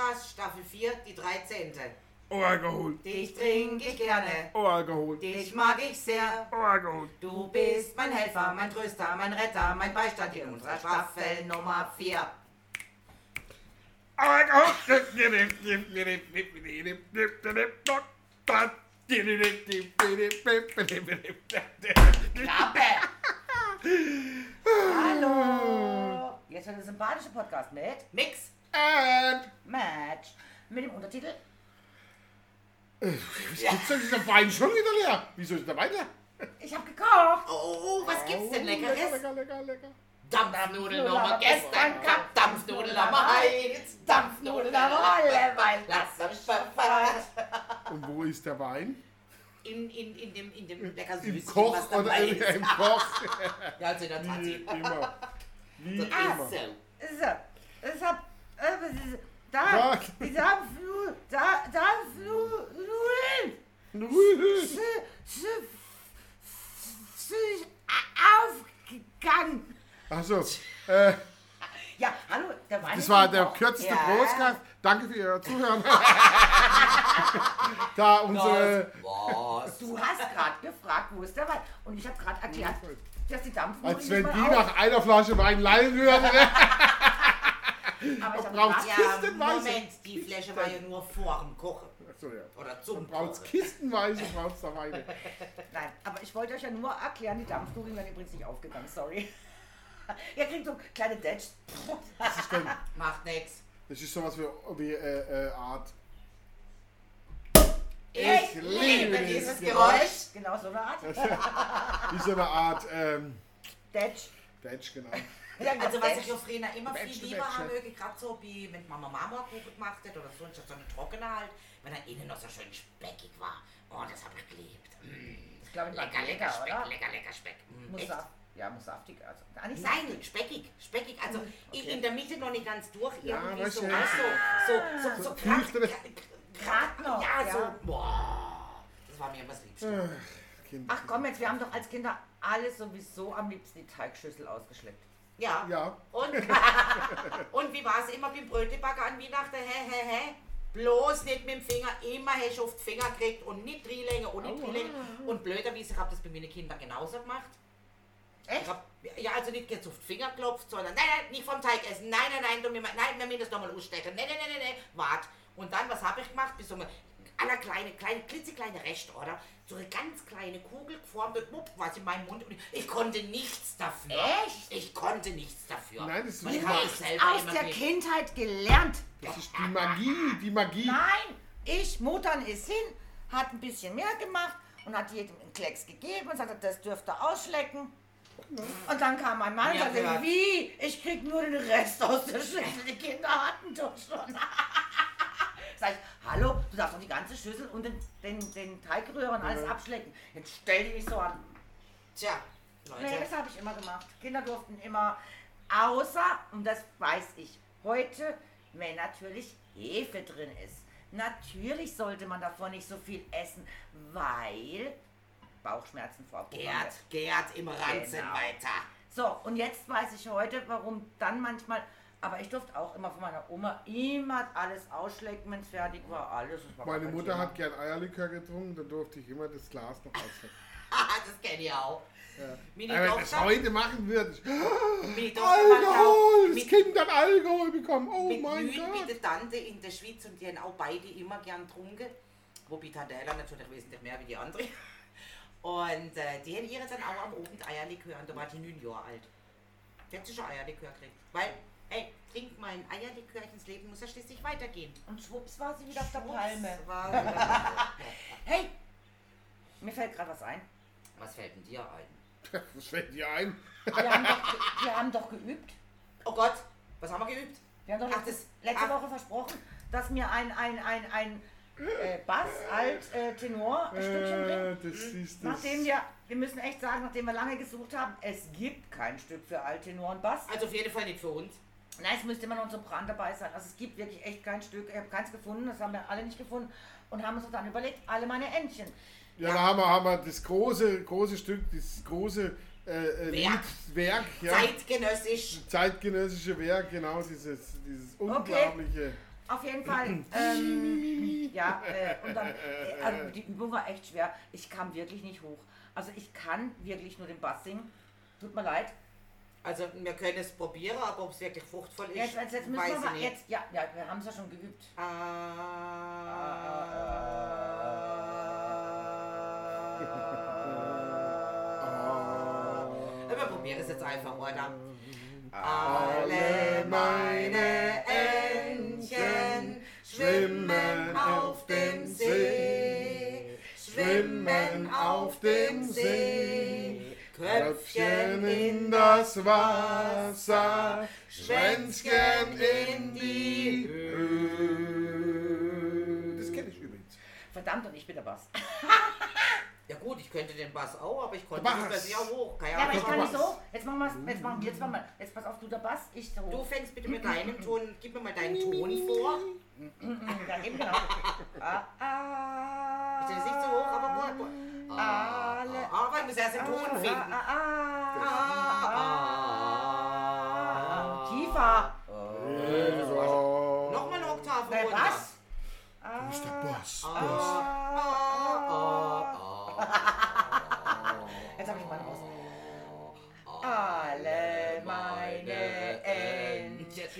Podcast, Staffel 4, die 13. Oh, Alkohol. Dich trinke ich gerne, Oh, Alkohol. dich mag ich sehr. Oh, Alkohol. Du bist mein Helfer, mein Tröster, mein Retter, mein Beistand in unserer Staffel Nummer 4. Oh, Alkohol. Klappe! Hallo! Jetzt wird der sympathische Podcast mit Mix. And Match. Mit dem Untertitel Was gibt's denn? Ist der Wein schon wieder leer? Wieso ist der Wein leer? Ich hab gekocht. Oh, was gibt's denn Lecker, Leckeres? lecker, lecker, lecker. Dampfnudeln haben wir gestern gehabt, Dampfnudeln haben wir heute, Dampfnudeln haben wir alle, weil das ist. Und wo ist der Wein? In, in, in dem, in dem lecker Im Koch was oder dabei im, ist. im Koch? Ja, also in der Tat. Wie immer. Wie Ach immer. so. So, äh, ist, da, Dampfnudeln, da, Dampfnudeln, Nudeln. aufgegangen. Achso, äh, Ja, hallo, der Wein das war der Koch. kürzeste Ja. Podcast. Danke für Ihr Zuhören. da unsere. Was? Du hast gerade gefragt, wo ist der Wein? Und ich habe gerade erklärt, dass die Dampfnudeln Als wenn die nach einer Flasche Wein leihen würden. Aber ich gesagt, Ja, Kistenweise. Moment, die Fläche war ja nur vor dem Kochen. Achso, ja. Oder zum Braucht's Kochen. kistenweise, braucht's da Weine. nein, aber ich wollte euch ja nur erklären, die Dampfnudeln werden übrigens nicht aufgegangen, sorry. Ihr kriegt so kleine Datsch. Was ist denn? Macht nix. Das ist sowas wie, wie äh, äh, Art. Ich liebe liebe dieses Geräusch. Genau so eine Art. Wie so eine Art. Ähm, Datsch. Datsch, genau. Ja, Also was ich ja früher immer viel lieber haben möge, gerade so wie wenn Mama Marmorkuchen gemacht hat oder so, so eine trockene halt, wenn er innen noch so schön speckig war. Oh, das habe ich geliebt. Mm. Ich glaube, Lecker, lecker, lecker Speck, oder? lecker, lecker Speck. Mm, Muss saft, ja, muss saftig. Also, gar nicht Nein, saftig. speckig, speckig. Also Hm, in, in der Mitte noch nicht ganz durch, Ja, irgendwie so, du, so, so, so, so grad- flüchtere- grad noch, Ja, ja. so, boah. Das war mir immer das Liebste. Ach. Ach komm jetzt, wir haben doch als Kinder alle sowieso am liebsten die Teigschüssel ausgeschleppt. Ja. Ja. Und, und wie war es immer beim Brötchenbacker an Weihnachten? Hä, hä, hä? Bloß nicht mit dem Finger, immer hast du auf den Finger gekriegt und nicht Drillänge und nicht Aua. Drillänge. Und blöderweise, ich habe das bei meinen Kindern genauso gemacht. Echt? Ich hab, ja, also nicht jetzt auf den Finger klopft, sondern nein, nein, nicht vom Teig essen. Nein, nein, nein, du, mir- nein, wir müssen das nochmal ausstechen. Nein, nein, nein, nein, nein, wart. Und dann, was habe ich gemacht? Bis eine allerkleine, kleine, klitzekleine Reste, oder? So eine ganz kleine Kugel geformt und wupp, was in meinem Mund. Und ich, konnte nichts dafür. Echt? Ich konnte nichts dafür. Nein, das ist nicht Aus der geliebt. Kindheit gelernt. Das ist die Magie, die Magie. Nein, ich, Muttern ist hin, hat ein bisschen mehr gemacht und hat jedem einen Klecks gegeben und sagte, das dürfte ausschlecken. Und dann kam mein Mann und sagte, wie? Ich krieg nur den Rest aus der Schüssel. Die Kinder hatten doch schon. Sag ich, hallo, darfst doch die ganze Schüssel und den, den, den Teigrührer und alles abschlecken. Jetzt stell dich nicht so an. Tja, Leute. Nee, das habe ich immer gemacht. Kinder durften immer, außer, und das weiß ich heute, wenn natürlich Hefe drin ist. Natürlich sollte man davon nicht so viel essen, weil Bauchschmerzen vorprogrammiert. Gerd, Gerd im Ranzen Genau. weiter. So, und jetzt weiß ich heute, warum dann manchmal, aber ich durfte auch immer von meiner Oma immer alles ausschlecken, wenn es fertig war, alles. war Meine Mutter Thema. hat gern Eierlikör getrunken, da durfte ich immer das Glas noch. Haha, das kenne ich auch. Ja. Meine Aber wenn ich das heute machen würde, ich, Alkohol, das Kind hat Alkohol bekommen, oh mit mein Mühlen Gott. mit der Tante in der Schweiz und die haben auch beide immer gern getrunken. Wobei Tante Ella natürlich wesentlich mehr wie die andere. Und äh, die haben ihre dann auch am Abend Eierlikör und da war die neun Jahre alt. Die hat sich schon Eierlikör gekriegt. Weil, ey, trink mal ein Eierlikör ins Leben, muss ja schließlich weitergehen. Und schwupps war sie wieder auf der Schwupps Palme. war sie wieder- Hey, mir fällt gerade was ein. Was fällt denn dir ein? Was fällt dir ein? Wir haben doch, wir haben doch geübt. Oh Gott, was haben wir geübt? Wir haben doch Ach, letzte, das- letzte ach. Woche versprochen, dass mir ein, ein, ein, ein äh, Bass, Alt, äh, Tenor ein Stückchen Äh, bringt. das ist das. Nachdem wir, wir müssen echt sagen, nachdem wir lange gesucht haben, es gibt kein Stück für Alt, Tenor und Bass. Also auf jeden Fall nicht für uns. Nein, es müsste immer noch ein Sopran dabei sein. Also es gibt wirklich echt kein Stück. Ich habe keins gefunden, das haben wir alle nicht gefunden. Und haben uns dann überlegt, alle meine Entchen. Ja, da haben wir, haben wir das große, große Stück, das große äh, äh, Werk. Liedwerk, ja, Zeitgenössisch. zeitgenössische Werk, genau, dieses, dieses unglaubliche. Auf jeden Fall. Ähm, ja, äh, und dann, äh, also die Übung war echt schwer. Ich kam wirklich nicht hoch. Also ich kann wirklich nur den Bass singen. Tut mir leid. Also wir können es probieren, aber ob es wirklich fruchtvoll ist, Jetzt, jetzt, jetzt müssen weiß wir ich nicht. jetzt, ja, ja, wir haben es ja schon geübt. Ja, wir probieren es jetzt einfach, oder? Alle meine Entchen schwimmen auf dem See, schwimmen auf dem See, Köpfchen in das Wasser, Schwänzchen in die Höhe. Das kenne ich übrigens. Verdammt, und ich bin der Bass. Ja gut, ich könnte den Bass auch, aber ich konnte Der nicht Bass. plötzlich auch hoch. Keine Ja, aber ich kann nicht so. Jetzt machen wir es. Jetzt machen jetzt machen wir. Jetzt pass auf, du der Bass, ich so. Du fängst bitte mit deinem Ton, gib mir mal deinen Ton vor. Ja, eben genau. ah, ah, Ich stelle es nicht so hoch, aber boah, boah. Alle. Ah, muss erst den Ton Ah, finden. ah, ah, Ah, ah. Tiefer. So. Nochmal eine Oktave runter. Bass. Du bist der Boss. Ah, Boss. ah, ah, ah. Jetzt habe ich meine raus. Alle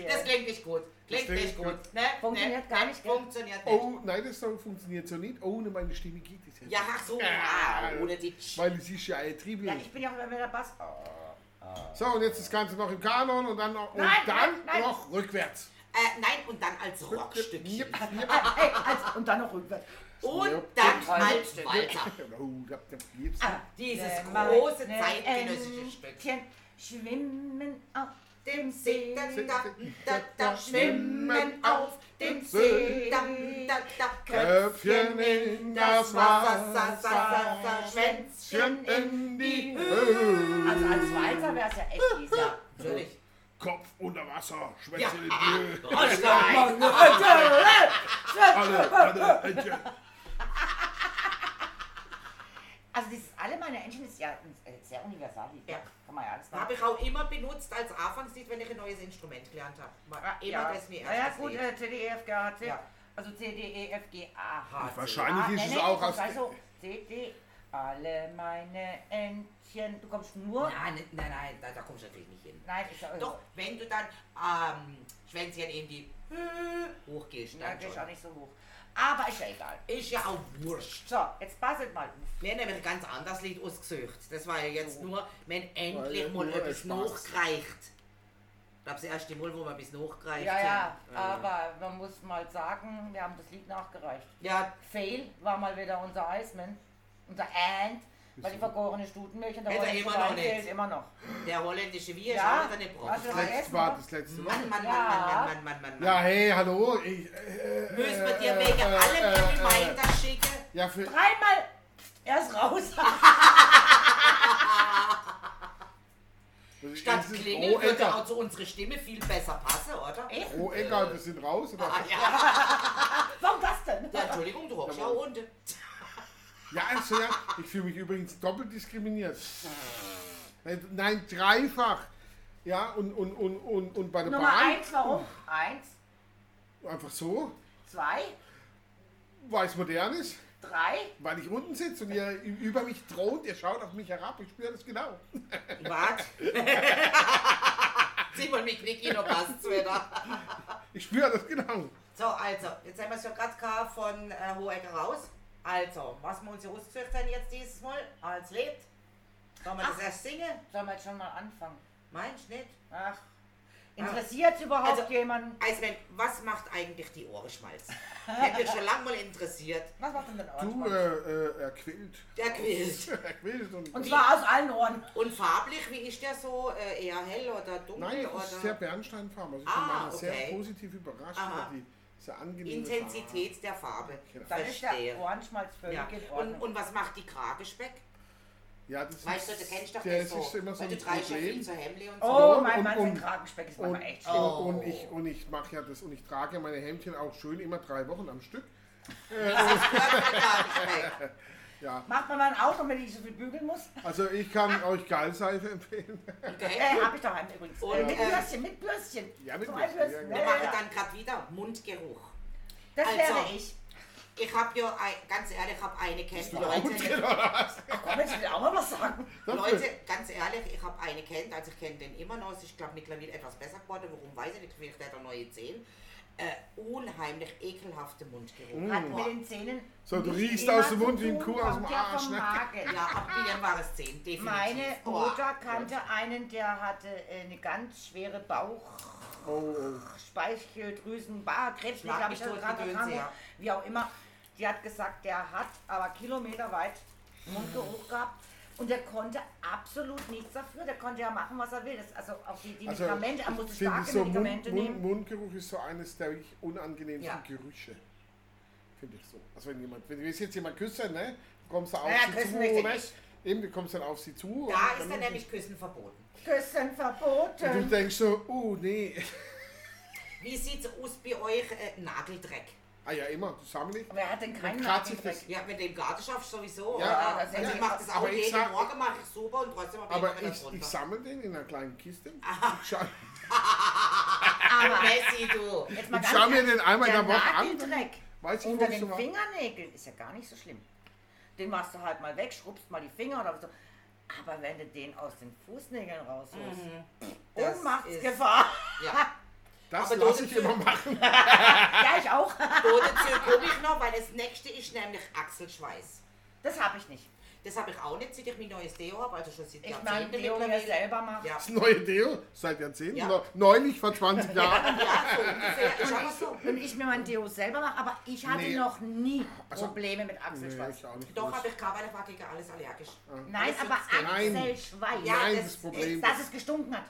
Das klingt nicht gut. Klingt klingt nicht gut. gut. Ne? Funktioniert ne? gar nicht? Funktioniert nicht. Oh, nein, das Song funktioniert so nicht. Ohne meine Stimme geht es jetzt. Ja, ach so. Ah, ohne die Weil es ist ja ein Triebel. Ja, ich bin ja auch immer mit der Bass. So, und jetzt das Ganze noch im Kanon und dann, noch, und Nein, dann nein, nein. noch rückwärts. Äh, nein, und dann als. Ah, also, und dann noch rückwärts. Und Ja. dann Ja. als Walzer. Oh, da- da gibt's- Ah, Dieses Alle große zeitgenössische Stück. Schwimmen auf Dem See, da, da, da, da, schwimmen auf dem See, da, da, da, Köpfchen in das Wasser, Schwänzchen in die Höhe. Also als Walzer wäre es ja echt. Ja. Natürlich. Kopf unter Wasser, Ja, Schwänze in die Höhe. Rollstein. Alle, alle, Entchen. Also dieses alle meine Entchen ist ja äh, sehr universal. Ja. Kann man ja alles Habe ich auch immer benutzt als Anfangslied, wenn ich ein neues Instrument gelernt habe. War immer ja. das mir Na ja, gut, äh, C, D, E, F, G, H, C. Ja. Also C, D, E, F, G, A, H, C. Wahrscheinlich Ah, ist es auch aus- heißt so, C, D, alle meine Entchen. Du kommst nur... Nein, nein, nein, da, da kommst du natürlich nicht hin. Nein, ich Doch, wenn du dann ähm, Schwänzchen in die Höhe hochgehst, Ja, dann geh ich auch nicht so hoch. Aber ist ja egal. Ist ja auch wurscht. So, jetzt passet mal auf. Wir haben nämlich ein ganz anderes Lied ausgesucht. Das war ja jetzt So. nur, wenn endlich Weil mal nur etwas nachgereicht. Ich glaube, das erste Mal, wo wir bis nachgereicht Ja, ja, haben. aber man muss mal sagen, wir haben das Lied nachgereicht. Ja, Fail war mal wieder unser Iceman, unser Ant, weil die vergorene Stutenmilch und der Hätte er holländische immer noch Wein nicht. fehlt immer noch. der holländische Bier Ja, ist auch wieder nicht braucht. Das letzte war oder? das letzte Mal. Mann, Mann, Mann, Ja. Mann, Mann, Mann, Mann, Mann. Ja, hey, hallo. Ich, äh, Müssen wir dir äh, wegen äh, allem äh, einen äh, Reminder schicken? Ja, für, Dreimal erst raus. Statt das ist Klingeln würde auch zu unserer Stimme viel besser passen, oder? Echt? Rohecker, das sind raus. Oder? Ah, ja. Warum das denn? ja, Entschuldigung, du hockst ja auch unten. Ja, also, ja, ich fühle mich übrigens doppelt diskriminiert. Nein, Nein, dreifach. Ja, und, und, und, und, und bei der Nummer Bahn. eins, warum? Eins, Einfach so, zwei, weil es modern ist, drei. weil ich unten sitze und ihr über mich droht, ihr schaut auf mich herab, ich spüre das genau. Was? Sieh mal, mich Niki noch passt wieder. Ich spüre das genau. So, also, jetzt haben wir es ja gerade von äh, Hohecker raus. Also, was wir uns hier ausgesucht haben jetzt dieses Mal als Lied. Sollen wir das Ach. erst singen? Sollen wir jetzt schon mal anfangen? Meinst du nicht? Ach, interessiert überhaupt Also- jemanden? Eismann, was macht eigentlich die Ohrenschmalz? Hätte mich schon lange mal interessiert. Was macht denn denn Du, Orange? äh, äh, er quillt. Der quillt. er quillt und. Und zwar aus allen Ohren. Und farblich, wie ist der so? Äh, eher hell oder dunkel? Nein, oder? das ist sehr Bernsteinfarben. Also ich Ah, bin sehr okay. positiv überrascht Aha. über die angenehme Intensität der Farbe. Genau. Dann ist Verstehe. der Ohrenschmalz völlig Ja. in Und, Ordnung. und was macht die Kragespeck? Farbe. Ja, das Weißt du, ist, du kennst doch der, das das ist so. immer so weil ein du trägst ja viel Problem. zu Hemdli und so. oh, und- mein Mann, sein und- Kragenspeck ist Und, manchmal echt und, schlimm. Oh. und ich, und ich mache ja das und ich trage meine Hemdchen auch schön immer drei Wochen am Stück. Ja. Macht man mal ein Auto, wenn ich so viel bügeln muss? Also ich kann euch Gallseife empfehlen. Okay. Äh, hab ich doch einen übrigens. Und, äh, mit äh, Bürstchen, mit Bürstchen. Ja, mit so Bürstchen, Bürstchen. ja, Wir Ja, machen ja. dann gerade wieder Mundgeruch. Das Also, wäre ich. Ich habe ja, ein, ganz ehrlich, ich habe eine da Leute, was? Komm, jetzt will auch mal was sagen. Leute, ganz ehrlich, ich habe eine kennt, also ich kenne den immer noch, ist glaube mittlerweile etwas besser geworden, warum weiß ich nicht, vielleicht hat er neue Zähne. Äh, unheimlich ekelhafte Mundgeruch. Hat mit den Zähnen. So, du riechst aus dem Mund wie ein Kuh aus dem Arsch, ne? Magen. Ja, ab Bieren war es 10, definitiv. Meine Oh. Mutter kannte einen, der hatte äh, eine ganz schwere Bauch. Oh. Speicheldrüsen, Schlag glaube ich, tot, gerade Gedöns, Erkrankung, ja. wie auch immer. Die hat gesagt, der hat aber kilometerweit Mundgeruch gehabt und der konnte absolut nichts dafür. Der konnte ja machen, was er will. Das, also auch die, die Also, Medikamente, er musste starke so Medikamente Mund, nehmen. Mundgeruch ist so eines der wirklich unangenehmsten Ja. Gerüche. Finde ich so. Also wenn jemand, wenn du jetzt jemand küssen, ne, kommst du auf Ja, sie zu, ne? nicht. Eben, du kommst dann auf sie zu. Da und ist dann nämlich Küssen verboten. Küssen Und du verboten. denkst so, oh nee. Wie sieht es aus bei euch äh, Nageldreck? Ah ja, immer, wir nicht. Wer hat denn keinen Nageldreck? Ja, du im Garten schaffst, sowieso. Ja, also ist ich ja- mache das auch aber ich jeden sag- Morgen, mache ich super und trotzdem habe Aber ich wieder ich, drunter. ich sammle den in einer kleinen Kiste. Aber Messi, du. jetzt mal ich ganz schau mir den einmal in der Woche an. Weiß ich, unter den. Fingernägeln ist ja gar nicht so schlimm. Den machst du halt mal weg, schrubbst mal die Finger oder so. Aber wenn du den aus den Fußnägeln rausholst, Das Ohnmachtsgefahr. Ja. Das Aber lasse ich immer machen. ja, ich auch. Dazu komme ich noch, weil das nächste ist nämlich Achselschweiß. Das habe ich nicht. Das habe ich auch nicht, seit ich mein neues Deo habe, also schon seit Ich meine, Jahrzehnten Deo mir mittlerweile. selber mache. Ja. Das neue Deo seit Jahrzehnten. Ja. Neu- Neulich vor 20 Jahren. ja, so ungefähr. Ist aber so. Und ich mir mein Deo selber mache, aber ich hatte Nee. noch nie Also- Probleme mit Nee, Achselschweiß. nicht. Doch, habe ich gehabt, weil ich war gegen alles allergisch. Nein, Das aber Nein. Achselschweiß. Ja, Nein, das- das Problem Dass es gestunken hat.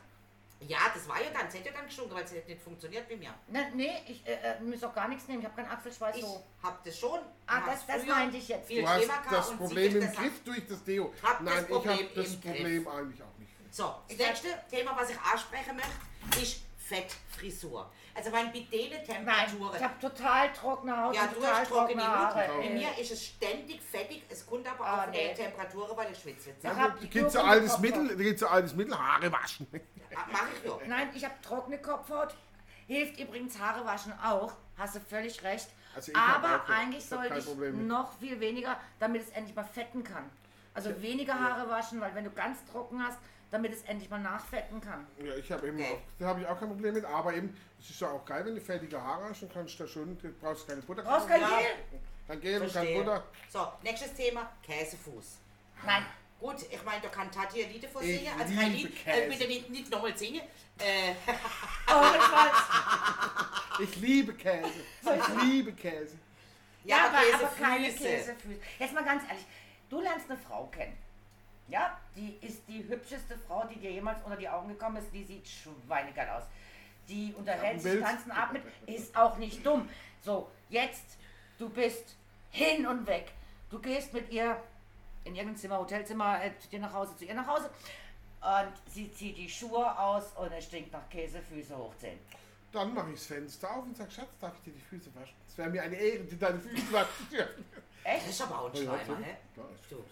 Ja, das war ja dann, es hätte ja dann gestunken, weil es hätte nicht funktioniert bei mir. Ne, nee, ich äh, äh, muss auch gar nichts nehmen. Ich habe keinen Achselschweiß Ich so. habe das schon. Ah, das- das meinte ich jetzt. Viel Du hast das Problem im das Griff durch das Deo. Hab das Nein, ich Problem habe das Problem eigentlich auch nicht. So, das nächste Thema, was ich ansprechen möchte, ist Fettfrisur. Also meine Nein, Bidele-Temperaturen. ich habe total trockene Haut Ja, du total hast trockene Haare. Haut. Bei mir ist es ständig fettig. Es kommt aber Ah, auch von nee. der Temperatur, weil ich schwitze. Ja, Da gibt es trockene altes. Mittel, da gibt's so altes Mittel, Haare waschen. Mach ich ja. Nein, ich habe trockene Kopfhaut. Hilft übrigens Haare waschen auch. Hast du völlig recht. Also Aber eigentlich sollte ich noch viel weniger, damit es endlich mal fetten kann. Also weniger Haare waschen, weil wenn du ganz trocken hast, damit es endlich mal nachfetten kann. Ja, ich habe eben Okay. auch, da habe ich auch kein Problem mit, aber eben, es ist ja auch geil, wenn du fertige Haare hast, dann kannst du da schon, du brauchst keine Butter. Brauchst kein. Gel? Kein Gel und kein Verstehe. Butter. So, nächstes Thema, Käsefuß. Nein. Gut, ich meine, da kann Tati ein Lied davon Ich singen. Also kein liebe Lied, Käse. äh, bitte nicht, nicht nochmal singen. Äh, Oh. Ich liebe Käse. Ich liebe Käse. Ja, aber, aber keine Käsefüße. Käsefüße. Jetzt mal ganz ehrlich, du lernst eine Frau kennen. Ja, die ist die hübscheste Frau, die dir jemals unter die Augen gekommen ist. Die sieht schweinegeil aus. Die unterhält sich ganzen Abend mit, ist auch nicht dumm. So, jetzt, du bist hin und weg. Du gehst mit ihr in irgendein Zimmer, Hotelzimmer, äh, zu dir nach Hause, zu ihr nach Hause. Und sie zieht die Schuhe aus und es stinkt nach Käsefüße hochziehen. Dann mache ich das Fenster auf und sage, Schatz, darf ich dir die Füße waschen? Es wäre mir eine Ehre, dir deine Füße waschen zu dürfen. das Echt? ist aber auch ein Schleimer, hä? Du,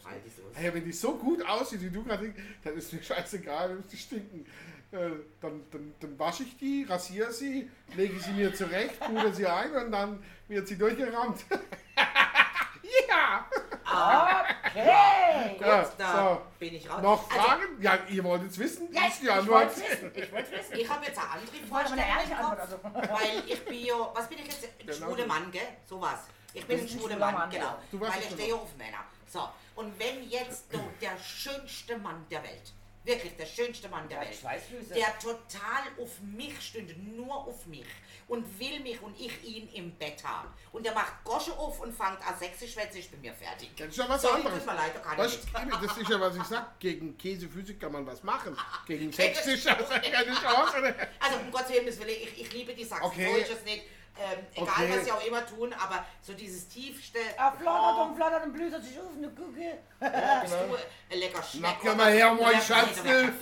halt die Soße. Hey, wenn die so gut aussieht, wie du gerade, dann ist mir scheißegal, wenn sie stinken. Äh, dann, dann, dann wasche ich die, rasiere sie, lege sie mir zurecht, pudere sie ein und dann wird sie durchgerammt. ja! Okay! ja Da so. bin ich raus. Noch Also, Fragen? ja, ihr wolltet es wissen? Ja, ich, die ich Antwort. wollte wissen. Ich wollte wissen. ich habe jetzt eine andere Ich wollte aber eine Vorstellung ehrliche im. Kopf, Also. weil ich bin ja, was bin ich jetzt? Ein Genau schwuler so. Mann, gell? Sowas. Ich bin ein schwuler Mann, Mann, genau. ja. Du warst weil ich stehe auf Männer. So, und wenn jetzt du der schönste Mann der Welt, wirklich der schönste Mann der Der hat Welt, der total auf mich stünde, nur auf mich und will mich und ich ihn im Bett haben. Und der macht Gosche auf und fängt an sächsisch schwätze, ich bin mir fertig. Das ist ja was Sorry, anderes. tut mir leid, ich du, das ist ja, was ich sag. Gegen Käsefüße kann man was machen. Gegen Sächsisch hast du keine Chance. Also um Gottes Willen, ich, ich, liebe die Sachsen, Okay. so ist es nicht. Ähm, egal, Okay. was sie auch immer tun, aber so dieses tiefste... Er flattert und flattert und blüht sich auf eine bist du ein lecker Schneck. Na, komm mal her, mein Schatz. du.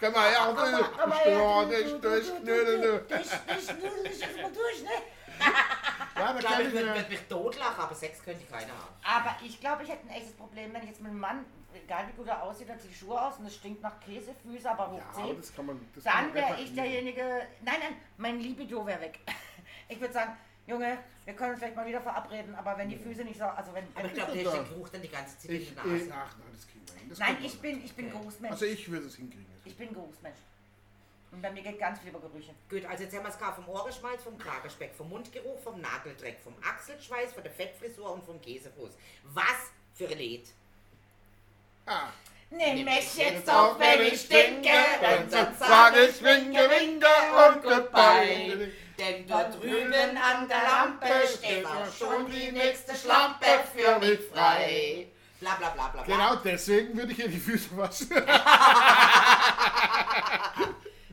Komm mal her, du. Komm Ja, das ist das Knödel. Ich, ich nudel dich jetzt mal durch, ne? Ja, da Ich glaube, ich würde mich totlachen, aber Sex könnte ich keine haben. Aber ich glaube, ich hätte ein echtes Problem, wenn ich jetzt mit einem Mann, egal wie gut er aussieht, zieht die Schuhe aus und es stinkt nach Käsefüße, aber hoch Ja, aber 10. das kann man. Das Dann wäre ich derjenige. Nein, nein, mein Libido wäre weg. Ich würde sagen, Junge, wir können uns vielleicht mal wieder verabreden, aber wenn die Füße nicht so. Also wenn. Aber ich glaube, der den Geruch dann die ganze Zeit Ich, in der Nase. ach nein, das kriegen wir hin. Das nein, ich bin, ich bin Okay. Geruchsmensch. Also ich würde es hinkriegen. Ich bin Geruchsmensch. Und bei mir geht ganz viel über Gerüche. Gut, also jetzt haben wir es gehabt vom Ohrenschmalz, vom Kragerspeck, vom Mundgeruch, vom Nageldreck, vom Achselschweiß, von der Fettfrisur und vom Käsefuß. Was für ein Lied. Ah, Nimm mich jetzt auf, wenn ich stinke, dann dann sag ich winke, winke und goodbye. Denn dort drüben an der Lampe steht auch schon die nächste Schlampe für mich frei. Bla bla bla bla bla. Genau deswegen würde ich ihr die Füße waschen.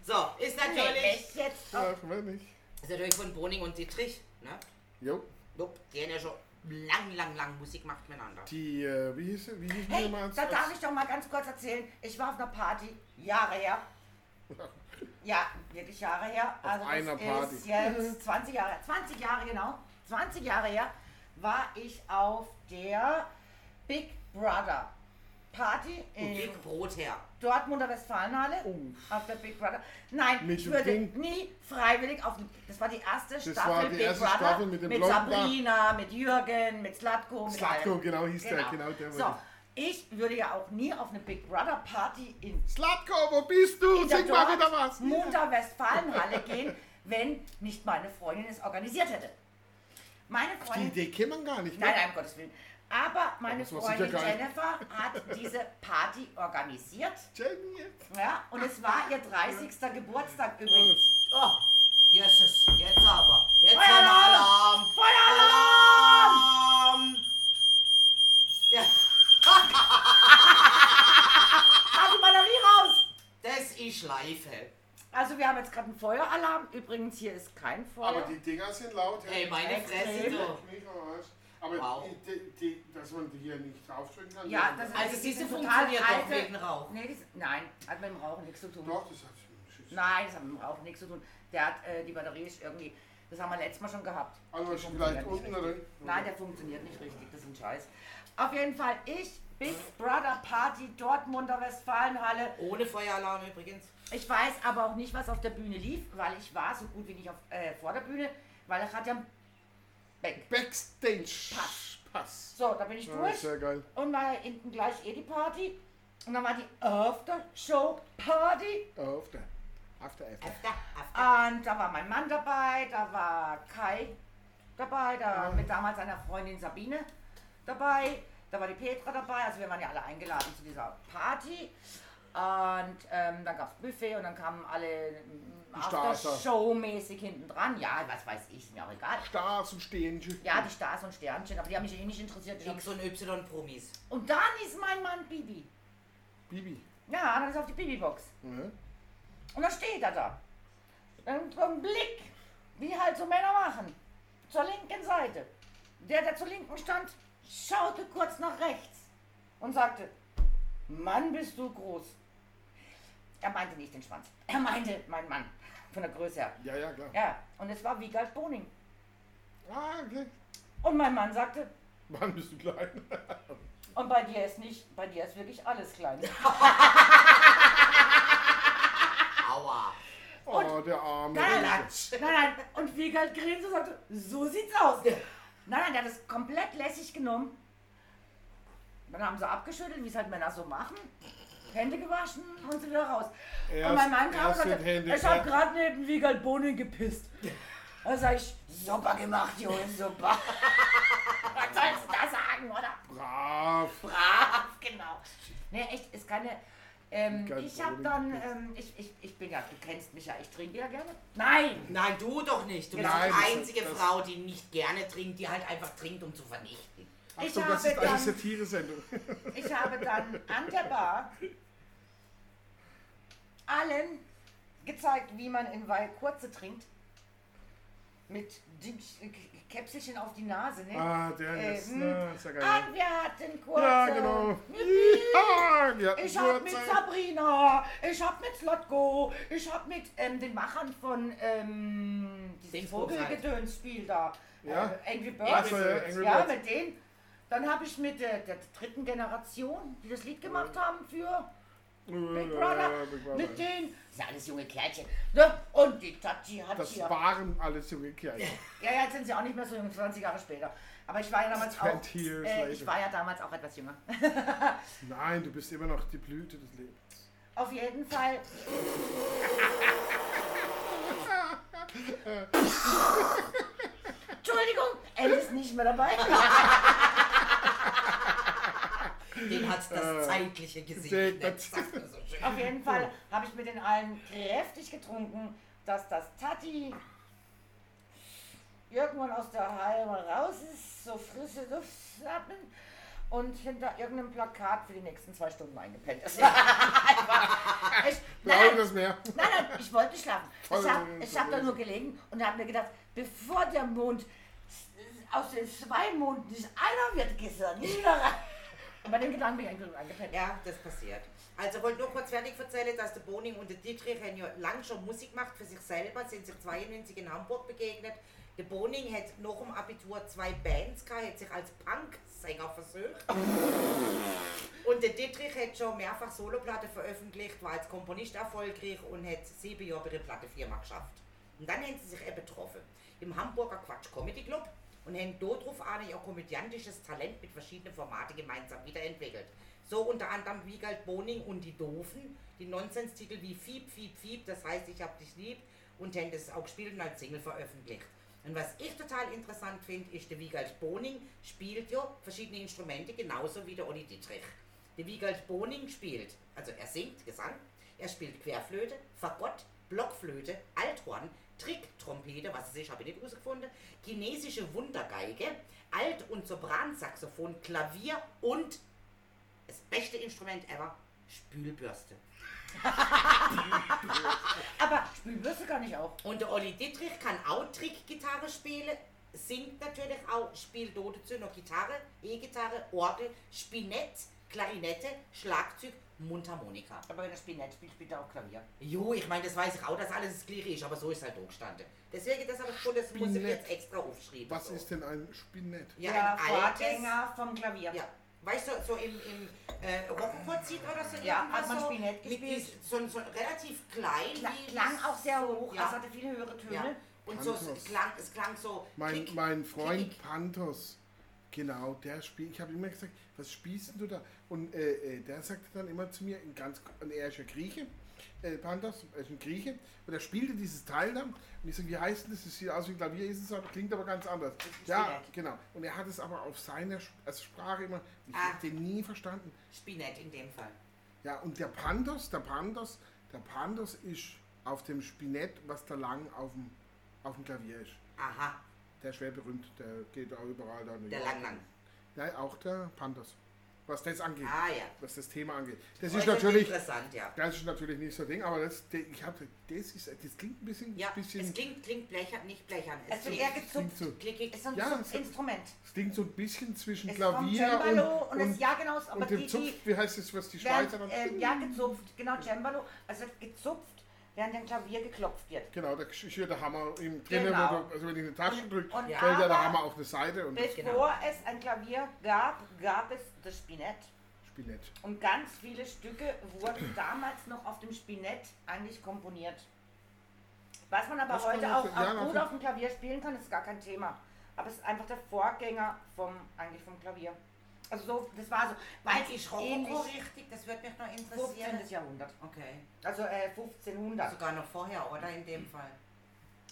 So, ist natürlich, mich jetzt. Ach, wenn nicht. ist natürlich von Boning und Dietrich. Ne? Jo, Jupp, Die haben ja schon lang, lang, lang Musik gemacht miteinander. die, äh, wie hieß sie? Wie hieß Hey, die mal? da darf ich doch mal ganz kurz erzählen. Ich war auf einer Party, Jahre her. Ja, wirklich Jahre her. Also das einer Party. ist jetzt 20 Jahre, 20 Jahre genau, 20 Jahre her war ich auf der Big Brother Party in Big Brot her. Dortmunder Westfalenhalle. Oh. Auf der Big Brother. Nein, Mit ich dem würde Ding? nie freiwillig auf. Das war die erste Staffel war die Big erste Brother Staffel mit dem mit Blonden. Sabrina, mit Jürgen, mit Slatko, mit Slatko, allem. genau hieß der, genau der So, war ich würde ja auch nie auf eine Big Brother Party in Slatko, wo bist du? Sing mal wieder was. Munter Westfalenhalle gehen, wenn nicht meine Freundin es organisiert hätte. Meine Die Freundin. Idee kennt man gar nicht. Ne? Nein, nein, um Gottes Willen. Aber meine war Freundin geil. Jennifer hat diese Party organisiert. Jenny. Ja, und es war ihr 30. Geburtstag übrigens. Oh, Jesus, jetzt aber. Jetzt Feueralarm! Alarm. Feueralarm! Alarm! Ja, Hat die Batterie raus! das ist Schleife. Also wir haben jetzt gerade einen Feueralarm. Übrigens, hier ist kein Feuer. Aber die Dinger sind laut. Ey, meine. Fresse, du. Aber Wow. die, die, dass man die hier nicht draufdrücken kann. ja, das ist Also die diese sind funktioniert doch wegen Rauch. Nee, die sind, nein, hat mit dem Rauchen nichts zu tun. Doch, das hat. Nein, das hat mit dem Rauchen nichts zu tun. Der hat, äh, die Batterie ist irgendwie, das haben wir letztes Mal schon gehabt. Also ist funktioniert vielleicht unten oder? Nein, der funktioniert nicht richtig, das ist ein Scheiß. Auf jeden Fall, ich, Big Brother Party, Dortmunder Westfalenhalle. Ohne Feueralarm übrigens. Ich weiß aber auch nicht, was auf der Bühne lief, weil ich war so gut wie nicht auf, äh, vor der Bühne, weil ich hatte ja Back. Backstage. Pass. Pass. So, da bin ich Ja, durch sehr geil. und war hinten gleich eh die Party. Und dann war die After-Show-Party. Auf der. After, after. After, after. Und da war mein Mann dabei, da war Kai dabei, da mit damals seiner Freundin Sabine dabei, da war die Petra dabei, also wir waren ja alle eingeladen zu dieser Party. Und ähm, dann gab es Buffet und dann kamen alle da. Show-mäßig hinten dran. Ja, was weiß ich, ist mir auch egal. Stars und Stehensche. Ja, die Stars und Sternchen, aber die haben mich eh nicht interessiert. X und Y Promis. Und dann ist mein Mann Bibi. Bibi. Ja, dann ist er auf die Bibi-Box. Ja. Und dann steht er da. Und so ein Blick, wie halt so Männer machen. Zur linken Seite. Der, der zur linken stand, schaute kurz nach rechts und sagte, Mann, bist du groß. Er meinte nicht den Schwanz. Er meinte mein Mann. Von der Größe her. Ja, ja, klar. Ja, und es war Wiegald Boning. Ah, okay. Und mein Mann sagte, Mann, bist du klein. und bei dir ist nicht, bei dir ist wirklich alles klein. Aua. Oh, der arme. Nein, nein, nein, nein. Und Wiegald grinste und sagte, so sieht's aus. Nein, nein, der hat es komplett lässig genommen. Dann haben sie abgeschüttelt, wie es halt Männer so machen. Hände gewaschen und sie wieder raus. Erst- und mein Mann kam und sind sagte, Hände- ich habe gerade neben Wiegald Bohnen gepisst. Da sag ich, super gemacht, Junge, super. Was sollst du da sagen, oder? Brav. Brav, genau. Nee, echt, ist keine. Ähm, ich habe dann, ähm, ich, ich, ich bin ja, du kennst mich ja, ich trinke ja gerne. Nein! Nein, du doch nicht. Du bist Nein, die das- einzige das- Frau, die nicht gerne trinkt, die halt einfach trinkt, um zu vernichten. Ich Achtung, das habe ist eine dann- Satire-Sendung. Ich habe dann an der Bar allen gezeigt, wie man in Weil kurze trinkt. mit Ding- Käpselchen auf die Nase, ne? Ah, der Äh, ist, hm. ne, ist ja geil. Und wir hatten kurze. Ja, genau. Ja, hatten Ich hab mit Sabrina, ich hab mit Slotko, ich hab mit ähm, den Machern von ähm, halt. Vogelgedöns-Spiel da, Ja. äh, Angry Ach Birds. so, ja, Angry ja, Birds. mit denen. Dann habe ich mit der, der dritten Generation, die das Lied gemacht haben für Big Brother, mit denen, das sind alles junge Kerlchen, ne? Und die Tati hat Das hier, waren alles junge Kerle. ja, ja, jetzt sind sie auch nicht mehr so jung, 20 Jahre später. Aber ich war ja damals auch, 20 years äh, ich war ja damals auch etwas jünger. Nein, du bist immer noch die Blüte des Lebens. Auf jeden Fall. Entschuldigung, Elle ist nicht mehr dabei. Den hat das Äh, Zeitliche gesehen. gut. Das so. Auf jeden Fall habe ich mit den allen kräftig getrunken, dass das Tati irgendwann aus der Halle raus ist, so frische Luft atmen und hinter irgendeinem Plakat für die nächsten zwei Stunden eingepennt ist. ich, nein, Glaube nein, das mehr. Nein, nein, ich wollte nicht schlafen. Voll Ich habe ich hab da nur gelegen und habe mir gedacht, bevor der Mond aus den zwei Monden nicht einer wird, gehst du da nie wieder rein. Und bei dem Gedanken bin ich eigentlich angepennt. Ja, das passiert. Also ich wollte nur kurz fertig erzählen, dass der Boning und der Dietrich haben ja lange schon Musik gemacht für sich selber, sind sich 92 in Hamburg begegnet. Der Boning hat nach dem Abitur zwei Bands gehabt, hat sich als Punk-Sänger versucht. Und der Dietrich hat schon mehrfach Soloplatte veröffentlicht, war als Komponist erfolgreich und hat sieben Jahre bei der Plattenfirma geschafft. Und dann haben sie sich eben getroffen im Hamburger Quatsch Comedy Club und haben darauf an ihr komödiantisches Talent mit verschiedenen Formaten gemeinsam wiederentwickelt. So unter anderem Wiegald Boning und die Doofen, die Nonsenstitel wie Fiep, Fiep, Fiep, das heißt Ich hab dich lieb und haben das auch gespielt und als Single veröffentlicht. Und was ich total interessant finde, ist, der Wiegald Boning spielt ja verschiedene Instrumente, genauso wie der Olli Dietrich. Der Wiegald Boning spielt, also er singt Gesang, er spielt Querflöte, Fagott, Blockflöte, Althorn, Tricktrompete, was ist, habe ich nicht herausgefunden, chinesische Wundergeige, Alt- und Sopransaxophon, Klavier und das beste Instrument ever, Spülbürste. Aber Spülbürste kann ich auch. Und der Olli Dietrich kann auch Trickgitarre spielen, singt natürlich auch, spielt noch Gitarre, E-Gitarre, Orgel, Spinett, Klarinette, Schlagzeug, Mundharmonika. Aber wenn er Spinett spielt, spielt er auch Klavier. Jo, ich meine, das weiß ich auch, dass alles das Gleiche ist, aber so ist halt auch gestanden. Deswegen, das habe ich schon, das muss ich jetzt extra aufschreiben. Was so. ist denn ein Spinett? Ja, der ein altes, Vorgänger vom Klavier. ja, weißt du, so im, im äh, Rockenporzit oder so. Ja, hat man so, Spinett gespielt. So, so relativ klein. Kla klang auch sehr hoch, Ja. also hatte viele höhere Töne. ja. Und so, es klang, es klang so. Mein, klick, mein Freund klick. Panthos, genau, der spielt. Ich habe immer gesagt, was spielst du da? Und äh, äh, der sagte dann immer zu mir, in ganz, und er ist ja Grieche, äh, er ist ein Grieche, und er spielte dieses Teil dann. Und ich so, wie heißt denn das? Das sieht aus wie ein Klavier, ist es aber, klingt aber ganz anders. Ja, Spinett. genau. Und er hat es aber auf seiner also Sprache immer, ich Ah. habe den nie verstanden. Spinett in dem Fall. Ja, und der Panthos, der Panthos, der Panthos ist auf dem Spinett, was da lang auf dem, auf dem Klavier ist. Aha, Der ist schwer berühmt, der geht auch überall da. der Lang. Lang. Nein, auch der Panthers. Was das angeht, Ah ja. was das Thema angeht. Das ist natürlich, interessant, ja. das ist natürlich nicht so Ding, aber das, ich habe, das ist, das klingt ein bisschen, Ja, bisschen, es klingt, klingt blechern, nicht blechern. Es Es wird eher gezupft. so, klickig. Ist so ein Ja, Zupf- es- Instrument. es klingt so ein bisschen zwischen Es ist Klavier Cembalo und, und, und, es, ja genau, aber und die, dem Zupf, die wie heißt das, was die Schweizer dann, ähm, ja gezupft, genau, Cembalo, also gezupft, während dem Klavier geklopft wird. genau, da hier der Hammer im drinnen, Genau. also wenn ich eine Tasche Und- drücke, fällt ja der Hammer auf eine Seite und das genau. Bevor es ein Klavier gab, gab es das Spinett. Spinett. Und ganz viele Stücke wurden damals noch auf dem Spinett eigentlich komponiert. Was man aber Das heute auch, auch ja, gut auf dem Klavier spielen kann, ist gar kein Thema. Aber es ist einfach der Vorgänger vom, eigentlich vom Klavier. Also so, das war so, weil ist Rokoko ähnlich richtig? Das würde mich noch interessieren. 15. Jahrhundert. Okay. Also äh, 1500. Sogar noch vorher, oder? In dem Fall.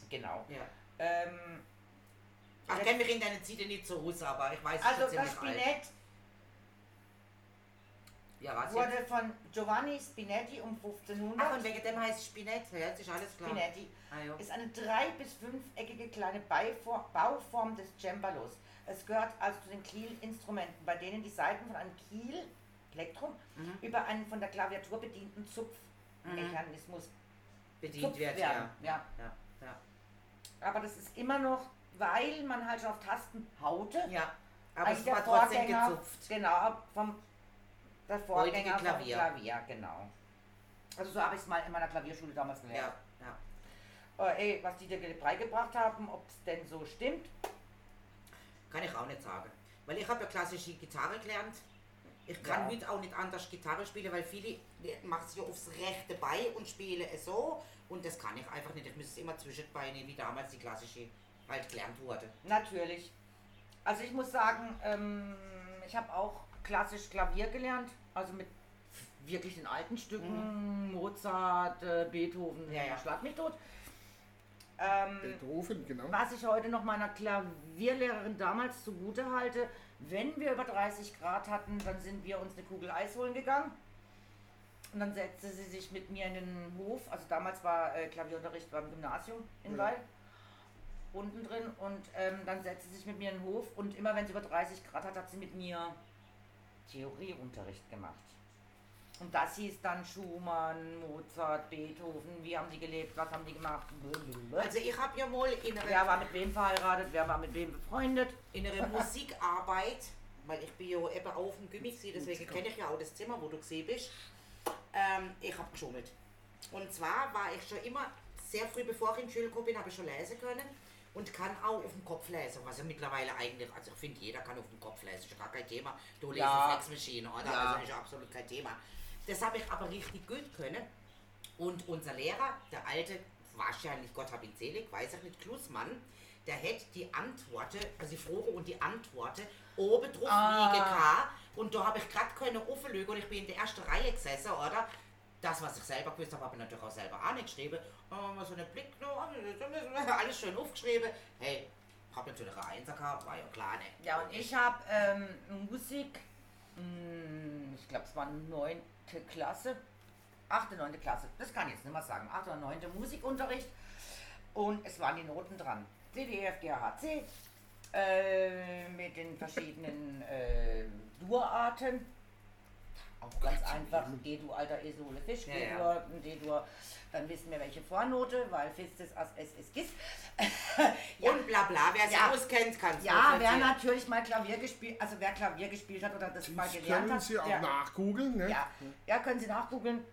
Genau. Ja. Ähm, Ach, kenne mich in deiner Zeit nicht so aus, aber ich weiß, also das. Spinett Ja, was jetzt? wurde von Giovanni Spinetti um 1500. Ach, und wegen dem heißt Spinett, ja, jetzt ist alles klar. Spinetti Ah, ist eine drei- bis fünfeckige kleine Bauform des Cembalos. Es gehört also zu den Kiel-Instrumenten, bei denen die Saiten von einem Kiel, Plektrum, Mhm. über einen von der Klaviatur bedienten Zupfmechanismus Bedient zupft wird, werden. ja. Ja. ja, ja. aber das ist immer noch, weil man halt schon auf Tasten haute. Ja. Aber es war trotzdem gezupft. Genau, vom der Vorgänger Heutige vom Klavier. Klavier, genau. Also so habe ich es mal in meiner Klavierschule damals gelernt. Ja, ja. Äh, ey, was die dir beigebracht haben, ob es denn so stimmt. Auch nicht sagen. Weil ich habe ja klassische Gitarre gelernt. Ich kann Ja. heute auch nicht anders Gitarre spielen, weil viele machen es ja aufs rechte Bein und spielen es so. Und das kann ich einfach nicht. Ich muss es immer zwischen Beine, wie damals die klassische halt gelernt wurde. Natürlich. Also ich muss sagen, ähm, ich habe auch klassisch Klavier gelernt, also mit wirklich den alten Stücken, Mozart, äh, Beethoven, Mhm. Ja, ja. schlag mich tot. Ähm, Beethoven, genau. was ich heute noch meiner Klavierlehrerin damals zugute halte, wenn wir über 30 Grad hatten, dann sind wir uns eine Kugel Eis holen gegangen. Und dann setzte sie sich mit mir in den Hof. Also damals war äh, Klavierunterricht beim Gymnasium in Ja. Weil. Unten drin. Und ähm, dann setzte sie sich mit mir in den Hof. Und immer wenn es über 30 Grad hat, hat sie mit mir Theorieunterricht gemacht. Und das hieß dann Schumann, Mozart, Beethoven. Wie haben die gelebt? Was haben die gemacht? Also ich habe ja mal in einer, Wer war mit wem verheiratet? Wer war mit wem befreundet? in einer Musikarbeit, weil ich bin ja eben auf dem gewesen, deswegen kenne ich ja auch das Zimmer, wo du gesehen bist. Ähm, ich habe geschummelt. Und zwar war ich schon immer sehr früh, bevor ich in die Schule bin, habe ich schon lesen können und kann auch auf dem Kopf lesen, was ja mittlerweile eigentlich, also ich finde, jeder kann auf dem Kopf lesen, ist ja gar kein Thema. Du lesen Ja. Faxmaschine, oder? Ja. Also ist ja absolut kein Thema. Das habe ich aber richtig gut können. Und unser Lehrer, der alte, wahrscheinlich Gott hab ihn selig, weiß ich nicht, Klusmann, der hätte die Antworten, also die Frage und die Antworten oben drauf Ah. liegen gehabt. Und da habe ich gerade keine Offenlüge und ich bin in der ersten Reihe gesessen, oder? Das, was ich selber gewusst habe, habe ich natürlich auch selber auch nicht geschrieben. Aber mal so einen Blick, noch, alles schön aufgeschrieben. Hey, habe natürlich eine Einser gehabt, war ja klar, ne? Ja, und ich habe ähm, Musik, ich glaube, es war neunte Klasse, achte, neunte Klasse, das kann ich jetzt nicht mehr sagen, achte oder neunte Musikunterricht und es waren die Noten dran. C, D, E, F, G, H, C, äh, mit den verschiedenen äh, Durarten. Auch ganz einfach, G-Dur, alter Esole, Fisch, Ja, G-Dur, D-Dur, dann wissen wir welche Vornote, weil Fistis, As, Es, Is, Gis. Ja. Und bla bla, wer sich Ja. auskennt, kann es Ja, wer natürlich mal Klavier gespielt, also wer Klavier gespielt hat oder das mal Das gelernt können hat, Sie auch der, nachgoogeln, ne? ja, ja, können Sie nachgoogeln,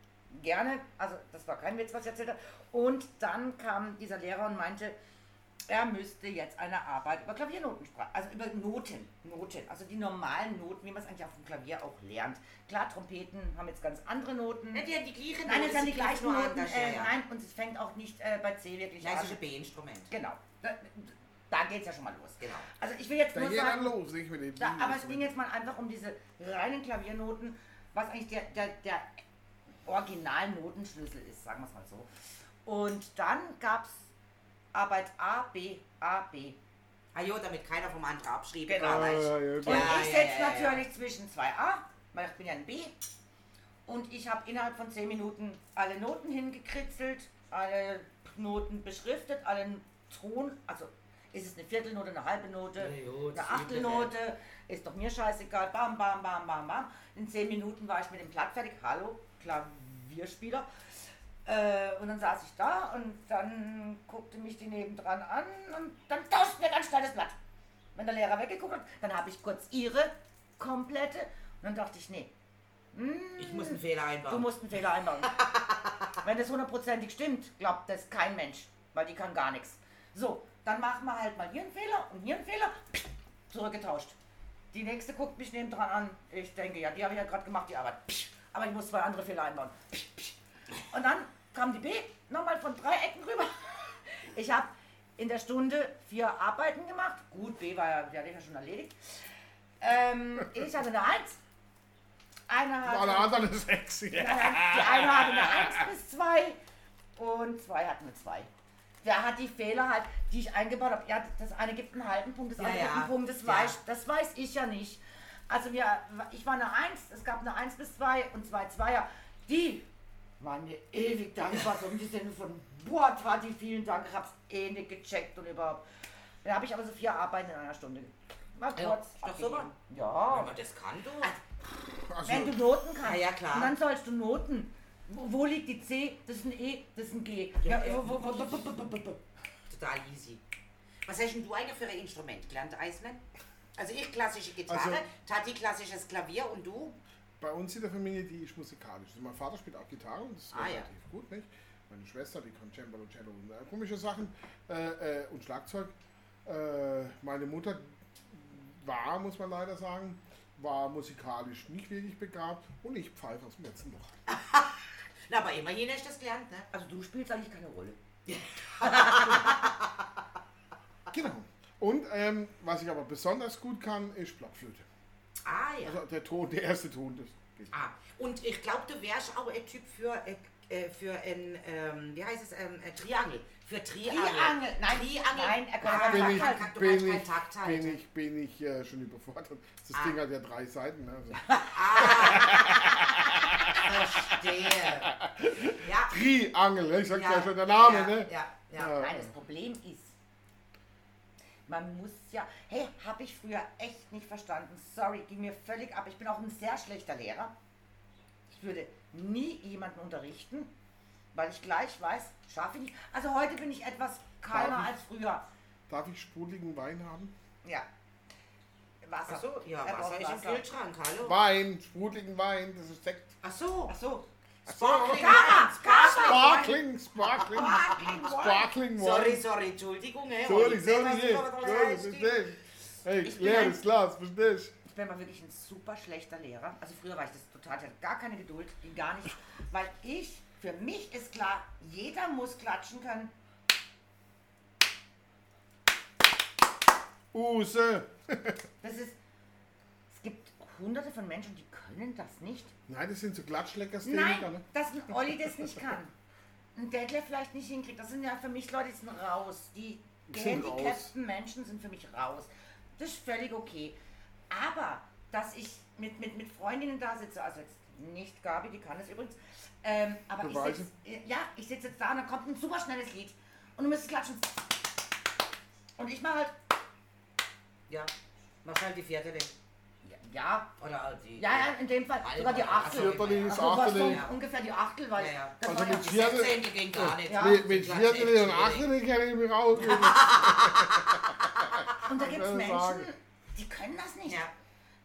gerne. Also das war kein Witz, was ich erzählt habe. Und dann kam dieser Lehrer und meinte, er müsste jetzt eine Arbeit über Klaviernoten sprechen, also über Noten, Noten, also die normalen Noten, wie man es eigentlich auf dem Klavier auch lernt. Klar, Trompeten haben jetzt ganz andere Noten. Ja, die haben die gleichen Nein, Noten, es sind die gleichen Noten. anders, Äh, ja. Nein, und es fängt auch nicht äh, bei C wirklich Nein, es an. ist ein B-Instrument. Genau, da, da geht es ja schon mal los. Genau. Also ich will jetzt Da nur geht sagen, dann los, mit dem da, aber es ging jetzt mal einfach um diese reinen Klaviernoten, was eigentlich der, der, der Originalnotenschlüssel ist, sagen wir es mal so. Und dann gab es Arbeit A, B, A, B. Ah jo, damit keiner vom anderen abschrieben Genau. kann. Ah, weißt ja, ja, Und. Ja, ich setze ja, ja. natürlich zwischen zwei A, weil ich bin ja ein B. Und ich habe innerhalb von 10 Minuten alle Noten hingekritzelt, alle Noten beschriftet, alle Ton, also ist es eine Viertelnote, eine halbe Note, jo, eine Achtelnote, ist doch mir scheißegal, bam, bam, bam, bam, bam. In 10 Minuten war ich mit dem Blatt fertig, hallo, Klavierspieler. Äh, und dann saß ich da und dann guckte mich die nebendran an und dann tauscht mir ganz schnell das Blatt. Wenn der Lehrer weggeguckt hat, dann habe ich kurz ihre komplette und dann dachte ich, nee, Ich muss einen Fehler du einbauen. musst einen Fehler einbauen. Wenn das hundertprozentig stimmt, glaubt das kein Mensch, weil die kann gar nichts. So, dann machen wir halt mal hier einen Fehler und hier einen Fehler, zurückgetauscht. Die nächste guckt mich nebendran an. Ich denke, ja, die habe ich ja gerade gemacht, die Arbeit. Aber ich muss zwei andere Fehler einbauen. Und dann kam die B nochmal von drei Ecken rüber. Ich habe in der Stunde vier Arbeiten gemacht. Gut, B war ja, die hatte ich ja schon erledigt. Ähm, ich hatte eine Eins. Eine hatte, Alle anderen ist sexy. die eine hatte eine 1 bis 2 und zwei hatten eine 2. Der hat die Fehler halt, die ich eingebaut habe. Ja, das eine gibt einen halben Punkt, das Ja, andere gibt ja. einen Punkt, das, Ja. weiß, das weiß ich ja nicht. Also wir, ich war eine 1, es gab eine 1 bis 2 und zwei Zweier. Die waren mir ewig dankbar, so im Sinne von, boah, Tati, vielen Dank, ich hab's eh nicht gecheckt und überhaupt. Dann habe ich aber so vier Arbeiten in einer Stunde. Mal kurz. Ja, ist doch super. abgegeben. Wenn Ja, man das kann, du. Also, wenn du Noten kannst. Ja, ja, klar. Und dann sollst du Noten. Wo, wo liegt die C? Das ist ein E, das ist ein G. Ja, wo, wo, wo, wo, wo, wo, wo. total easy. Was hast denn du eigentlich für ein Instrument gelernt, Eismann? Also ich klassische Gitarre, Also- Tati klassisches Klavier und du? Bei uns in der Familie, die ist musikalisch. Also mein Vater spielt auch Gitarre und das ist Ah, ja. relativ gut, nicht? Meine Schwester, die kann Cembalo, Cello und äh, komische Sachen äh, äh, und Schlagzeug. Äh, meine Mutter war, muss man leider sagen, war musikalisch nicht wirklich begabt und ich pfeife aus dem letzten Loch. Na, aber immerhin hast du das gelernt, ne? Also du spielst eigentlich keine Rolle. Genau. Und ähm, was ich aber besonders gut kann, ist Blockflöte. Ah ja. Also der Ton, der erste Ton, das geht. Ah, und ich glaube, du wärst auch ein Typ für, äh, äh, für ein, ähm, wie heißt es, ähm, äh, Triangel. Für Triangel. Triangel, nein, Triangel. nein, er kann ah, bin Takt ich, halten. du bin kannst ich, Takt halten. bin ich, bin ich äh, schon überfordert. Das Ah. Ding hat ja drei Seiten. ne? Also. Verstehe. Ja. Triangel, ne? ich sag ja, schon der Name, ja, ne? Ja, ja. Ja. Nein, das Problem ist, man muss ja, hey, habe ich früher echt nicht verstanden. Sorry, ging mir völlig ab. Ich bin auch ein sehr schlechter Lehrer. Ich würde nie jemanden unterrichten, weil ich gleich weiß, schaffe ich nicht. Also heute bin ich etwas kalmer ich? als früher. Darf ich sprudeligen Wein haben? Ja. Wasser. Ach so, ja, Er Wasser braucht ist im. Kühlschrank, hallo. Wein, sprudeligen Wein, das ist Sekt. Ach so. Ach so. Sparkling Kara, Wine, Sparkling, Sparkling Sparkling, Sparkling Wine. Sparkling Sorry, sorry, Entschuldigung. Hey, Sorry, sorry, sorry. Hey, Ich bin leeres ein- Glas, verstehst Ich bin aber wirklich ein super schlechter Lehrer. Also früher war ich das total, ich hatte gar keine Geduld, ging gar nicht. Weil ich, für mich ist klar, jeder muss klatschen können. Use. Das ist, hunderte von Menschen, die können das nicht. Nein, das sind so Klatschlecker Nein, ne? dass ein Olli das nicht kann. Ein Detlef vielleicht nicht hinkriegt. Das sind ja für mich Leute, die sind raus. Die Die gehandicapten Menschen sind für mich raus. Das ist völlig okay. Aber, dass ich mit, mit, mit Freundinnen da sitze, also jetzt nicht Gabi, die kann es übrigens, ähm, aber ich sitze, ja, ich sitze jetzt da und dann kommt ein super schnelles Lied und du müsstest klatschen. Und ich mache halt, Ja, mach halt die vierte denn. Ja, Oder die. ja, ja, in dem Fall Alter, sogar die Achtel. Viertel ist Also was Achtel. so Ja. ungefähr die Achtel, weil Ja, ja. das Also war ja, mit Die Vierte- Sechzehntel gehen gar nicht. Ja. Mit, mit Klatsch Viertel echt und. Achtel kenne ich mich raus. Und da gibt es Menschen, sagen? die können das nicht. Ja.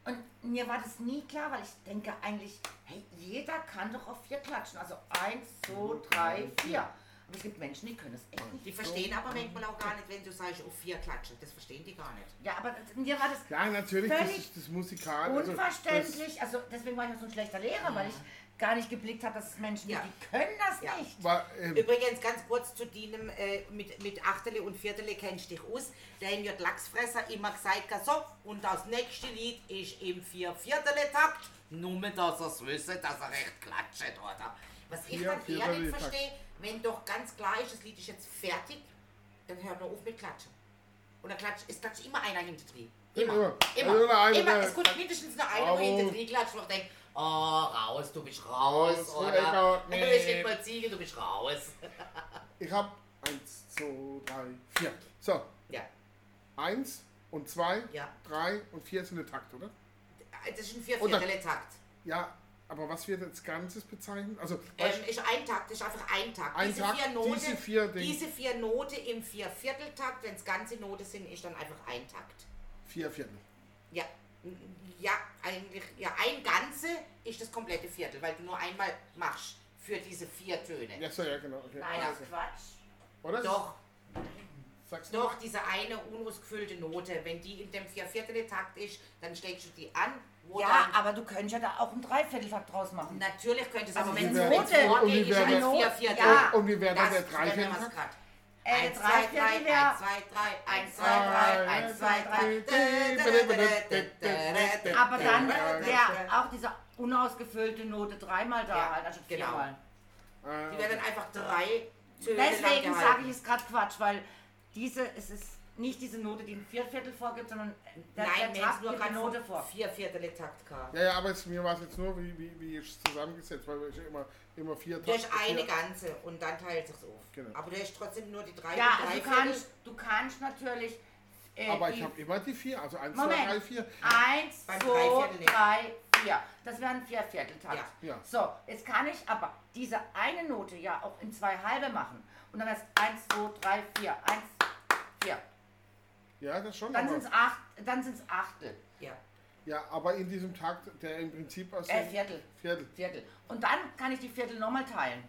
Und mir war das nie klar, weil ich denke eigentlich, hey, jeder kann doch auf vier klatschen. Also eins, zwei, drei, vier. Aber es gibt Menschen, die können das echt nicht. Die verstehen aber manchmal auch gar nicht, wenn du sagst, auf vier klatschen. Das verstehen die gar nicht. Ja, aber das, mir war das Ja, natürlich, das Völlig ist das Musikal. also unverständlich. Also deswegen war ich auch so ein schlechter Lehrer, weil ich gar nicht geblickt habe, dass es Menschen Ja. gibt, die können das Ja. nicht. Das war, ähm, Übrigens, ganz kurz zu deinem, äh, mit, mit Achtele und Viertele kennst du dich aus. Der wird Lachsfresser immer gesagt, so, und das nächste Lied ist im Vier-Viertele-Takt. Nur, dass er es wisse, dass er recht klatscht, oder? Was ich Vier dann eher nicht verstehe, wenn doch ganz klar ist, das Lied ist jetzt fertig, dann hört man auf mit Klatschen. Und dann klatscht, es klatscht immer einer hinter drin. Immer. Immer. Immer. Also einer, immer. der- Es kommt mindestens nur einer, der hinter drin klatscht und denkt, oh, raus, du bist raus, Raus, oder? Nee. ich nicht mal Ziege, du bist raus. ich habe eins, zwei, drei, vier. So, Ja, eins und zwei, ja. drei und vier sind der Takt, oder? Das ist ein Oder- Vierviertel-Takt. Ja, aber was wird als Ganzes bezeichnet? Also, Ähm, ist ein Takt, ist einfach ein Takt. Ein diese, Takt, vier Note, diese vier diese vier Note im Viervierteltakt, wenn es ganze Note sind, ist dann einfach ein Takt. vier Viertel. Ja, ja, eigentlich, ja, ein Ganze ist das komplette Viertel, weil du nur einmal machst für diese vier Töne. Ja, so, ja, genau. Okay. Nein, Also, Quatsch. Oder? Doch, Sagst du? doch, diese eine unausgefüllte Note, wenn die in dem Vierviertel-Takt ist, dann steckst du die an, wo Ja, dann aber du könntest ja da auch einen Dreivierteltakt draus machen. Natürlich könnte es Also aber, die wenn Note- es vorgeht, wie ist wäre ein das- vier Viertel. Ja. Und wie wäre dann der Das nennen wir Dreiviertel? es grad. Äh, der Eins, zwei, Dreiviertel drei, wäre- eins, zwei, drei, eins, zwei, drei, eins, zwei, drei. Aber dann wäre auch diese unausgefüllte Note dreimal da Ja, halt, anstatt genau. viermal. Äh, Die werden einfach drei Töne Deswegen sage ich es gerade Quatsch, weil diese, es ist nicht diese Note, die ein Vierviertel vorgibt, sondern der, Nein, der Takt nur gibt gerade Note vor. vier Viertel Takt gehabt. ja, ja, aber es, mir war es jetzt nur, wie, wie, wie ist es zusammengesetzt, weil ich immer, immer vier Du hast Takte- eine vier- ganze und dann teilt sich auf. Genau. Aber du hast trotzdem nur die drei Ja, und also drei du Viertel. kannst, du kannst natürlich. Äh, Aber ich habe immer die vier, also eins, zwei, Moment. drei, vier. Eins, Beim zwei, drei, vier. Das wäre ein Viervierteltakt. Ja. Ja. So, jetzt kann ich aber diese eine Note ja auch in zwei halbe machen. Und dann ist 1, 2, 3, 4, 1, 4. Ja, das schon. Dann sind es acht, dann sind's Achtel, Ja. ja, aber in diesem Takt, der im Prinzip aus äh, Viertel, Viertel. Viertel. Und dann kann ich die Viertel nochmal teilen.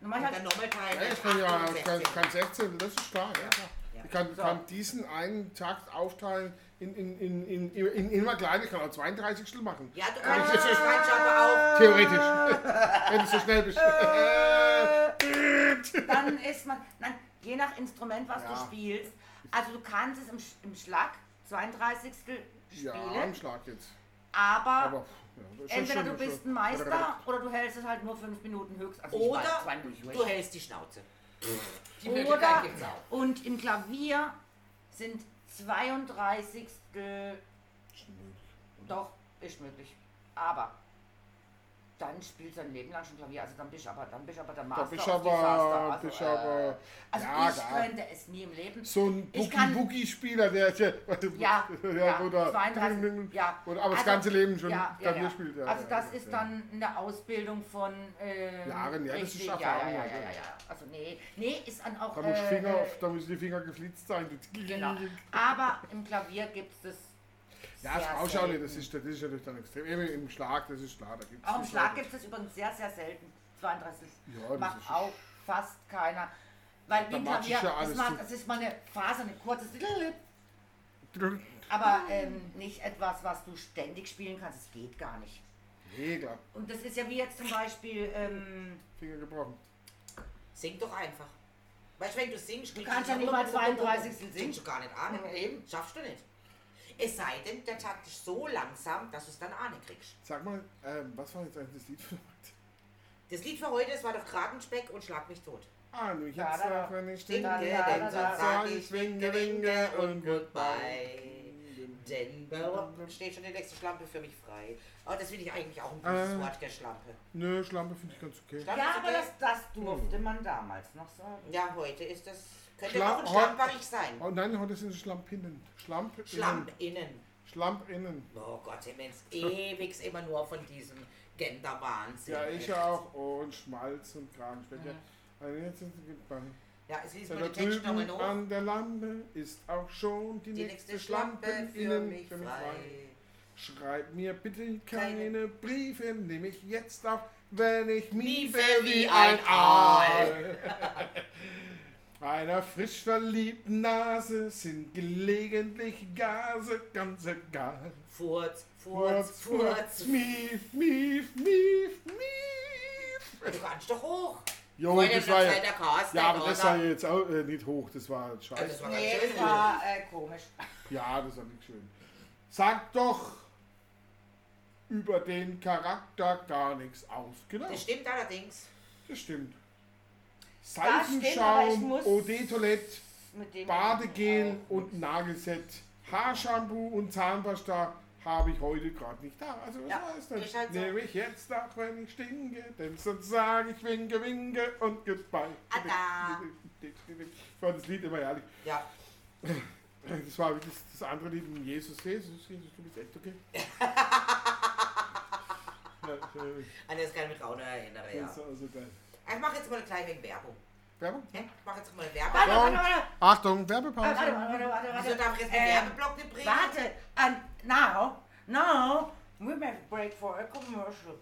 Nochmal Und halt, dann nochmal teilen. Ja, ich kann ja ich kann, ich 16. kann 16, das ist stark. Ja. klar. Ja. Ich kann, So. kann diesen einen Takt aufteilen in, in, in, in, in, in immer klein, ich kann auch 32 machen. Ja, du kannst, das kannst aber Theoretisch. Wenn du so schnell bist. dann ist man, nein, je nach Instrument, was Ja. du spielst. Also du kannst es im, im Schlag, 32. ja, spielen, am Schlag jetzt. aber, Aber ja, entweder schön, du bist ein Meister oder du hältst es halt nur fünf Minuten höchst. Also Oder weiß, du hältst die Schnauze. Die Oder, und im Klavier sind 32. Doch, ist möglich. Aber dann spielst du dein Leben lang schon Klavier. Also dann bist du aber, dann bist aber der Da Master bist of aber, Disaster. bist Also, aber, äh, also ja, ich klar. könnte es nie im Leben. So ein Boogie-Boogie-Spieler, der, der, Ja, ja, oder, 32, ja. oder aber das Also, ganze Leben schon ja, ja, Klavier ja. spielt. Ja, Also ja, das ja, ist ja. dann eine Ausbildung von ähm, Jahren, ja, das ist richtig, ja, ja, Erfahrung, ja, ja, also. ja, ja. Also nee, nee, ist dann auch Da, muss äh, Finger, äh, auf- da müssen die Finger geflitzt sein. genau. Aber im Klavier gibt es Ja, das sehr brauchst du auch nicht, das ist, das ist natürlich dann extrem. Eben im Schlag, das ist klar. Da gibt's Auch im Schlag gibt es übrigens sehr, sehr selten. 32 Ja, das macht ist- auch fast keiner. Weil wie im Klavier, ja es, macht, es ist mal eine Phase, eine kurze, aber ähm, nicht etwas, was du ständig spielen kannst. Es geht gar nicht. Nee, klar. Und das ist ja wie jetzt zum Beispiel, ähm, Finger gebrochen. Sing doch einfach. Weißt du, wenn du singst, Du kannst ja nicht mal 32. singen. Singst du gar nicht an. Ja, eben. Schaffst du nicht. Es sei denn, der Takt ist so langsam, dass du es dann nicht kriegst. Sag mal, ähm, was war jetzt eigentlich das Lied für heute? Das Lied für heute, das war doch Kragenspeck und Schlag mich tot. Ah, nur jetzt Da, da, da. auch, wenn ich Winke, denke, da, da, denn da, sonst da. sag ich winke, winke und goodbye. Denn da steht schon die nächste Schlampe für mich frei. Aber das finde ich eigentlich auch ein gutes Äh. Wort, der Schlampe. Nö, Schlampe finde ich ganz okay. Schlampe ja, aber okay. das, das durfte man damals noch sagen. Ja, heute ist das. Könnte Schla- auch ein Schlamperich sein. Oh nein, heute sind es Schlampinnen. Schlampinnen. Schlamp innen. Schlampinnen. Oh Gott, im Ernst, ewig immer nur von diesem Gender-Wahnsinn. Ja, ich echt. auch. Oh, und Schmalz und Kragenspeck. Ja. Also jetzt sind sie bei. Ja, es liest Da mal Text nochmal noch. an der Lampe ist auch schon die, Die nächste nächste Schlampe für mich frei. Schreib mir bitte keine, Keine. Briefe, nehme ich jetzt auf, wenn ich miefe wie ein Aal. Einer frisch verliebten Nase sind gelegentlich Gase ganz egal. Furz, Furz, Furz. mief, mief, mief, mief. Du kannst doch hoch. Jo, Vorher das war ja, der Carsten, ja, aber das war jetzt auch äh, nicht hoch, das war Also, scheiße. das war Nee, das war äh, komisch. Ja, das war nicht schön. Sag doch über den Charakter gar nichts aus. Genau, Das stimmt allerdings. das stimmt. Seifenschaum, OD-Toilette, Badegel und Nagelset, Haarshampoo und Zahnpasta habe ich heute gerade nicht da. Also was Ja, heißt das? halt so. Nehme ich jetzt auch, wenn ich stinke, denn sonst sage ich winke, winke und goodbye. Ada. Ich fand das Lied immer herrlich. Ja. Das war wirklich das andere Lied Jesus. Jesus, Jesus, du bist echt okay. An das kann ich mich auch noch erinnern, ja. das war so geil. Ich mache jetzt mal eine kleine Werbung. Werbung? Ja, Ich mache jetzt mal eine Warte, Werbung. warte, warte, Achtung, warte, Werbepause. warte, warte, warte, Wieso warte. darf ich jetzt den Ähm, Werbeblock nicht bringen? Warte, and now, now, we make a break for a commercial.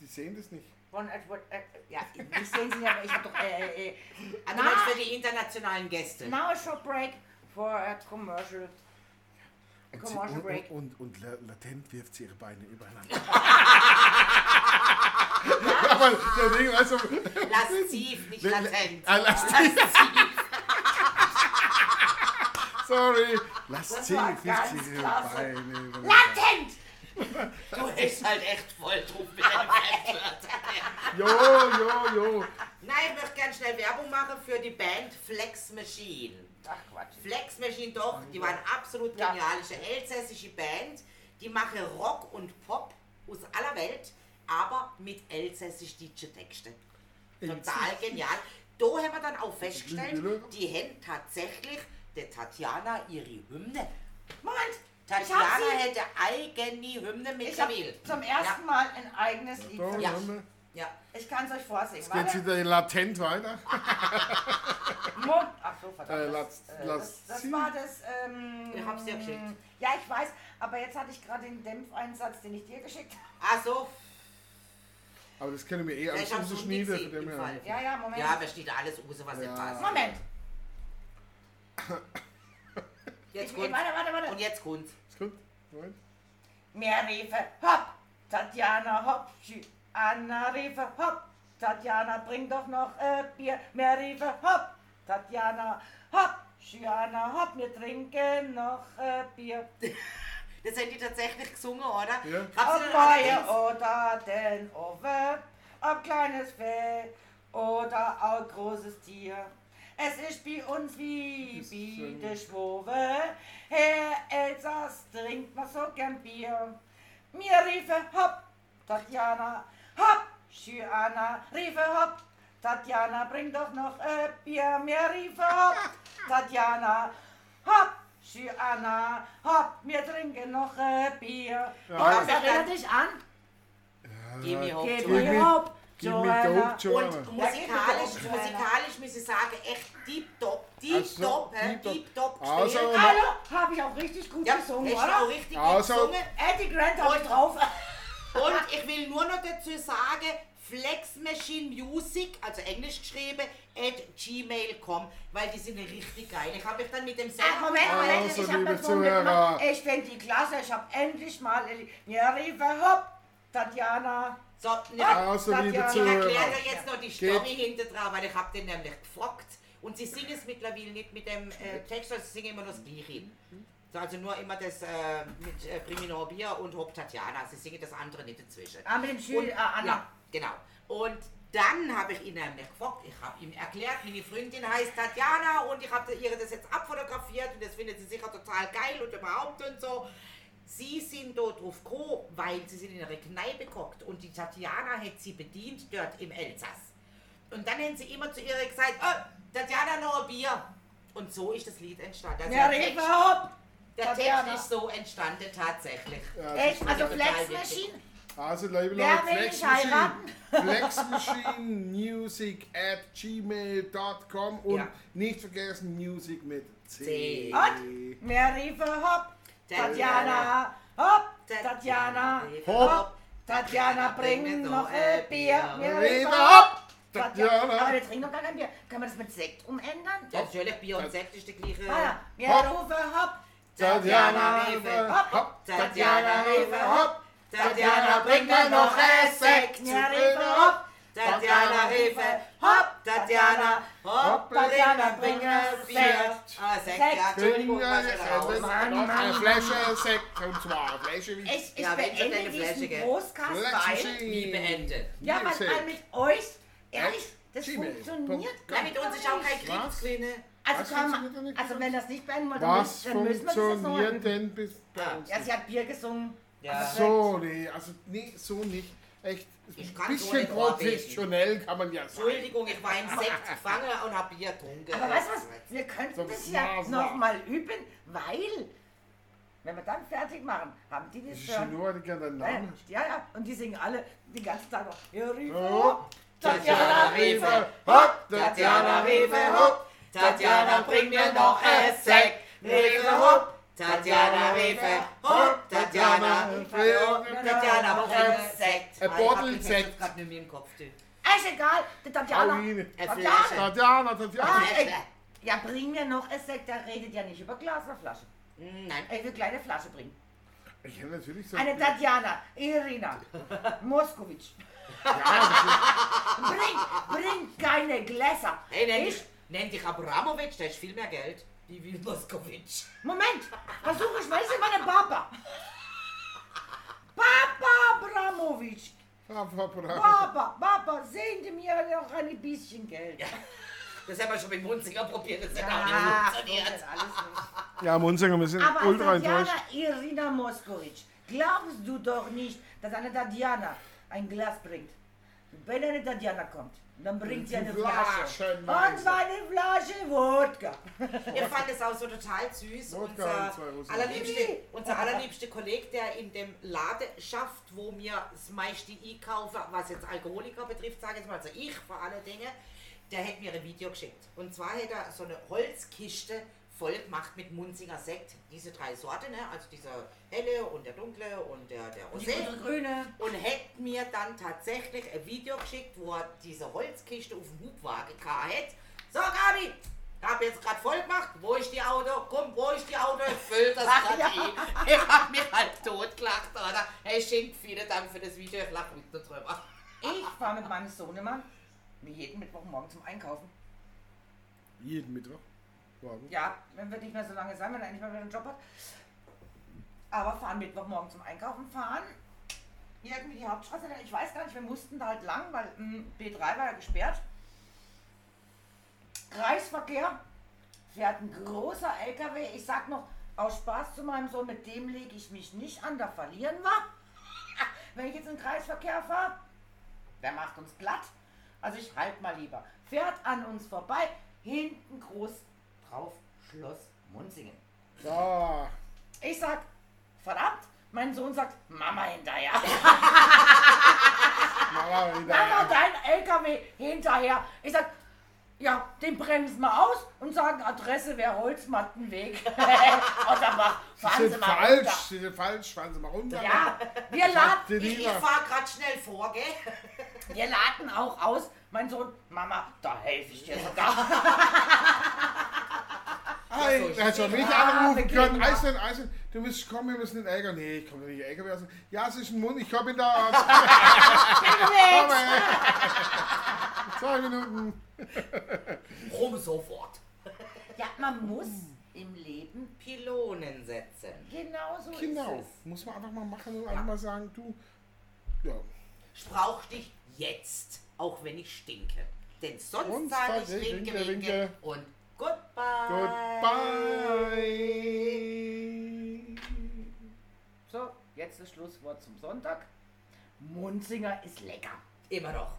Die sehen das nicht. Von Edward, äh, ja, ich sehen Sie ja, aber ich hab doch, äh, äh, Na. meinst für die internationalen Gäste. now a short break for a commercial. Und, sie, Commercial und, break. und, und, und la- latent wirft sie ihre Beine übereinander. Aber der Ding, also. Lasziv, nicht latent. Ah, lasziv. Sorry. Lasziv übereinander. Latent! Du bist halt echt voll drauf mit deinem Fremdwörtern. Jo, jo, jo. Nein, ich möchte gerne schnell Werbung machen für die Band Flex Machine. Ach Quatsch. Flex Machine doch, die waren absolut Ja. genialische elsässische Band. Die machen Rock und Pop aus aller Welt, aber mit elsässisch-deutschen Texten. Total genial. Da haben wir dann auch festgestellt, die haben tatsächlich der Tatjana ihre Hymne. Moment! Tatjana hätte eigene Hymne mit Kamil. zum ersten Mal ein eigenes Lied. Ja. Ja. Ich kann es euch vorsingen. Jetzt geht sie Warte. wieder latent weiter. Mo- Ach so, verdammt. Äh, das, äh, das, das war das. Ähm, Ich hab's dir geschickt. Ja, ich weiß, aber jetzt hatte ich gerade den Dämpfeinsatz, den ich dir geschickt habe. Ach so, Aber das können wir eh Ja, alles ich umgesehen, Von dem im her. Fall. Ja, ja, Moment. ja, da steht alles raus, was Ja. nicht passt. Moment. Jetzt Ich, kommt. warte, warte, warte. Und jetzt kommt. Ist gut? Moment. Mehr Riefe, hopp, Tatjana, hopp, Anna Riefe, hopp, Tatjana, bring doch noch äh, Bier. Mehr Riefe, hopp, Tatjana, hopp, Schiana, hopp, wir trinken noch äh, Bier. Das haben die tatsächlich gesungen, oder? Ja. Feuer allerdings- oder den Ofen, ob kleines Fell oder auch großes Tier. Es ist bei uns wie bei der Schwobe. Herr Elsass trinkt man so gern Bier. Mir riefe hopp, Tatjana, hopp, Schiana, riefe hopp, Tatjana, bring doch noch äh, Bier. Mir riefe hopp, Tatjana, hopp, Schiana, hopp, wir trinken noch äh, Bier. Ja, Und ja. erinnert dich an? Gib mir Hope, Gib mir Hopp, Gib mir Joanna. Und musikalisch, Ja, musikalisch muss ich sagen, echt deep top, deep so, top, hä? deep top. deep top Also. Hallo, habe ich auch richtig gut Ja, gesungen, du auch oder? richtig Also- gut gesungen. Eddie Grant habe ich drauf. Und ich will nur noch dazu sagen, Flex Machine Music, also englisch geschrieben, at gmail.com, weil die sind richtig geil. Ich habe mich dann mit dem Ach, selber... Moment, Moment, Also, ich habe liebe das so. Ich finde die klasse, ich habe endlich mal... Ja, hopp, Tatjana. So, ne, Also, liebe Tatjana. ich Zuhörer. erkläre dir jetzt noch die Geht. Story hinter dran, weil ich habe den nämlich gefragt. Und sie singen es mittlerweile nicht mit dem äh, Text, also sie singen immer das Gleiche. So, Also nur immer das äh, mit äh, Priminor Bier und Hop Tatjana. Sie singen das andere nicht dazwischen. Ah, mit dem Und, Schül, äh, Anna. Ja, genau. Und dann habe ich ihn nämlich gefragt, ich habe ihm erklärt, meine Freundin heißt Tatjana und ich habe ihr das jetzt abfotografiert und das findet sie sicher total geil und überhaupt und so. Sie sind dort drauf gekommen, weil sie sind in einer Kneipe geguckt und die Tatjana hat sie bedient dort im Elsass. Und dann haben sie immer zu ihr gesagt, oh, Tatjana noch ein Bier. Und so ist das Lied entstanden. Also Ja, der Text, hopp. der Tatjana. Text ist so entstanden tatsächlich. Ja, Echt, also total Flex wichtig. Machine. Also, liebe Wer Leute, will Flex mich Machine, heiraten? Flex Machine Music at gmail.com und Ja. nicht vergessen Music mit C. C. Und mehr Riefe, hopp, Tatjana. Tatjana, hopp, Tatjana, Hopp. Tatjana, bring noch ein Bier. Mehr Rede Riefe, hopp, Tatjana. Aber wir trinken doch gar kein Bier. Können wir das mit Sekt umändern? Ja, natürlich, Bier und Sekt ist die gleiche. Ah wir Hopp. rufen hopp, Tatjana, Rewe. hopp, Tatjana Rewe, hopp, Tatjana, bring mir noch ein Sekt. Ja, Rewe, hopp, Tatjana Rewe, hopp, Tatjana, hopp, Tatjana, bring mir Bier. Ah, Sekt, ja, Entschuldigung, was eine Flasche Sekt und zwar eine Flasche wie Ich, ich Ja, beende diesen. Machine. Wie beenden? Ja, weil, weil mit euch, ehrlich, das funktioniert Ja, mit uns ist auch kein gar Was? Krieg drin. Also, Was nicht also wenn das nicht beenden wollt, dann, Was müssen, dann müssen wir das jetzt noch funktioniert denn bis? Ja, sie hat Bier gesungen. Ja. So, nee, also nee, so nicht. Echt, Ich ein bisschen professionell kann man ja sein. Entschuldigung, ich war im Sekt gefangen und hab Bier getrunken. Aber weißt du was, wir könnten So das ja nochmal üben, weil, wenn wir dann fertig machen, haben die das schon die Ja, Namen. ja, ja, und die singen alle den ganzen Tag noch. Oh, Tatjana Rewe, hopp, Tatjana Rewe, hopp, Tatjana, bring mir noch ein Sekt. Rewe, hopp, Tatjana Rewe, hopp, Tatjana, Tatjana, mir Sekt. Ein Ah, ich hab Bottle den Sekt. Text grad nicht mehr im Kopf, du. Ist egal, die Tatjana. Tatjana. Flasche. Tatjana, Tatjana. Ah, ey, ja, bring mir noch ein Sekt, der redet ja nicht über Glas oder Flasche. Hm, Nein. Ich will kleine Flasche bringen. Ich hätte natürlich so. Eine Tatjana, Irina, Moskowitsch. bring, bring keine Gläser. Hey, nenn Ich- dich, nenn dich Abramowitsch, der ist viel mehr Geld. Wie will Moskowitsch. Moment, versuche ich mal, das ist meine Papa. Papa Abramowitsch. Papa, Papa. Papa, Papa, sehen Sie mir noch ein bisschen Geld. Das haben wir schon mit Munzinger probiert, das hat auch nicht funktioniert. Ja, Munzinger, wir sind Aber ultra enttäuscht. Irina Moskowitsch, glaubst du doch nicht, dass eine Tatjana ein Glas bringt? Wenn eine Tatjana kommt, dann bringt sie eine Flasche. Und zwar eine Flasche Wodka. Ich fand es auch so total süß. Wodka Unser und allerliebste, unser allerliebste Kollege, der in dem Laden schafft, wo wir das meiste einkaufen, was jetzt Alkoholiker betrifft, sage ich mal, also ich vor allen Dingen, der hat mir ein Video geschickt. Und zwar hat er so eine Holzkiste voll gemacht mit Munzinger Sekt. Diese drei Sorten, ne? also dieser helle und der dunkle und der, der Rosé. gute Grüne. Und hätte mir dann tatsächlich ein Video geschickt, wo er diese Holzkiste auf dem Hubwagen gehabt hat. So, Gabi, ich hab jetzt gerade voll gemacht. Wo ist die Auto? Komm, wo ist die Auto? Ich füll das gerade ja. Ich hab mich halt totgelacht, oder? Hey, schenkt vielen Dank für das Video. Ich lach mit drüber. Ich fahre mit meinem Sohnemann wie jeden Mittwochmorgen zum Einkaufen. Jeden Mittwoch. Morgen. Ja, wenn wird nicht mehr so lange sein, wenn er endlich mal wieder einen Job hat. Aber fahren Mittwochmorgen zum Einkaufen, fahren irgendwie die Hauptstraße. lang. Ich weiß gar nicht, wir mussten da halt lang, weil mm, B3 war ja gesperrt. Kreisverkehr, fährt ein großer LKW. Ich sag noch, aus Spaß zu meinem Sohn, mit dem lege ich mich nicht an, da verlieren wir. Wenn ich jetzt in den Kreisverkehr fahre, der macht uns platt. Also ich halt mal lieber. Fährt an uns vorbei, hinten groß drauf Schloss Munzingen. Ja. Ich sag, verdammt, mein Sohn sagt, Mama hinterher. Mama wieder. Mama, dein LKW hinterher. Ich sag, ja, den bremsen wir aus und sagen, Adresse wäre Holzmattenweg. Otterbach, Sie fahren Sie sind mal falsch, runter. Sie sind falsch, fahren Sie mal runter. Ja, wir laden, Ich, ich Lisa. fahr grad schnell vor, gell? wir laden auch aus. Mein Sohn, Mama, da helfe ich dir sogar. Hey, so, ich da hätte schon mich Ja, anrufen können. Eisen, Eisen, du musst kommen, wir müssen den Ärger. Nee, ich komme nicht Ärger werden. Ja, es ist ein Mund, ich komme in der Art. Zwei Minuten. Rum sofort. Ja, man muss im Leben Pylonen setzen. genauso Genau. ist es. Muss man einfach mal machen und einfach mal sagen, du. Ja. Ich brauch dich jetzt, auch wenn ich stinke. Denn sonst sage ich ich Rinke, Rinke Rinke. und Goodbye. Goodbye. So, jetzt das Schlusswort zum Sonntag. Munzinger ist lecker. Immer noch.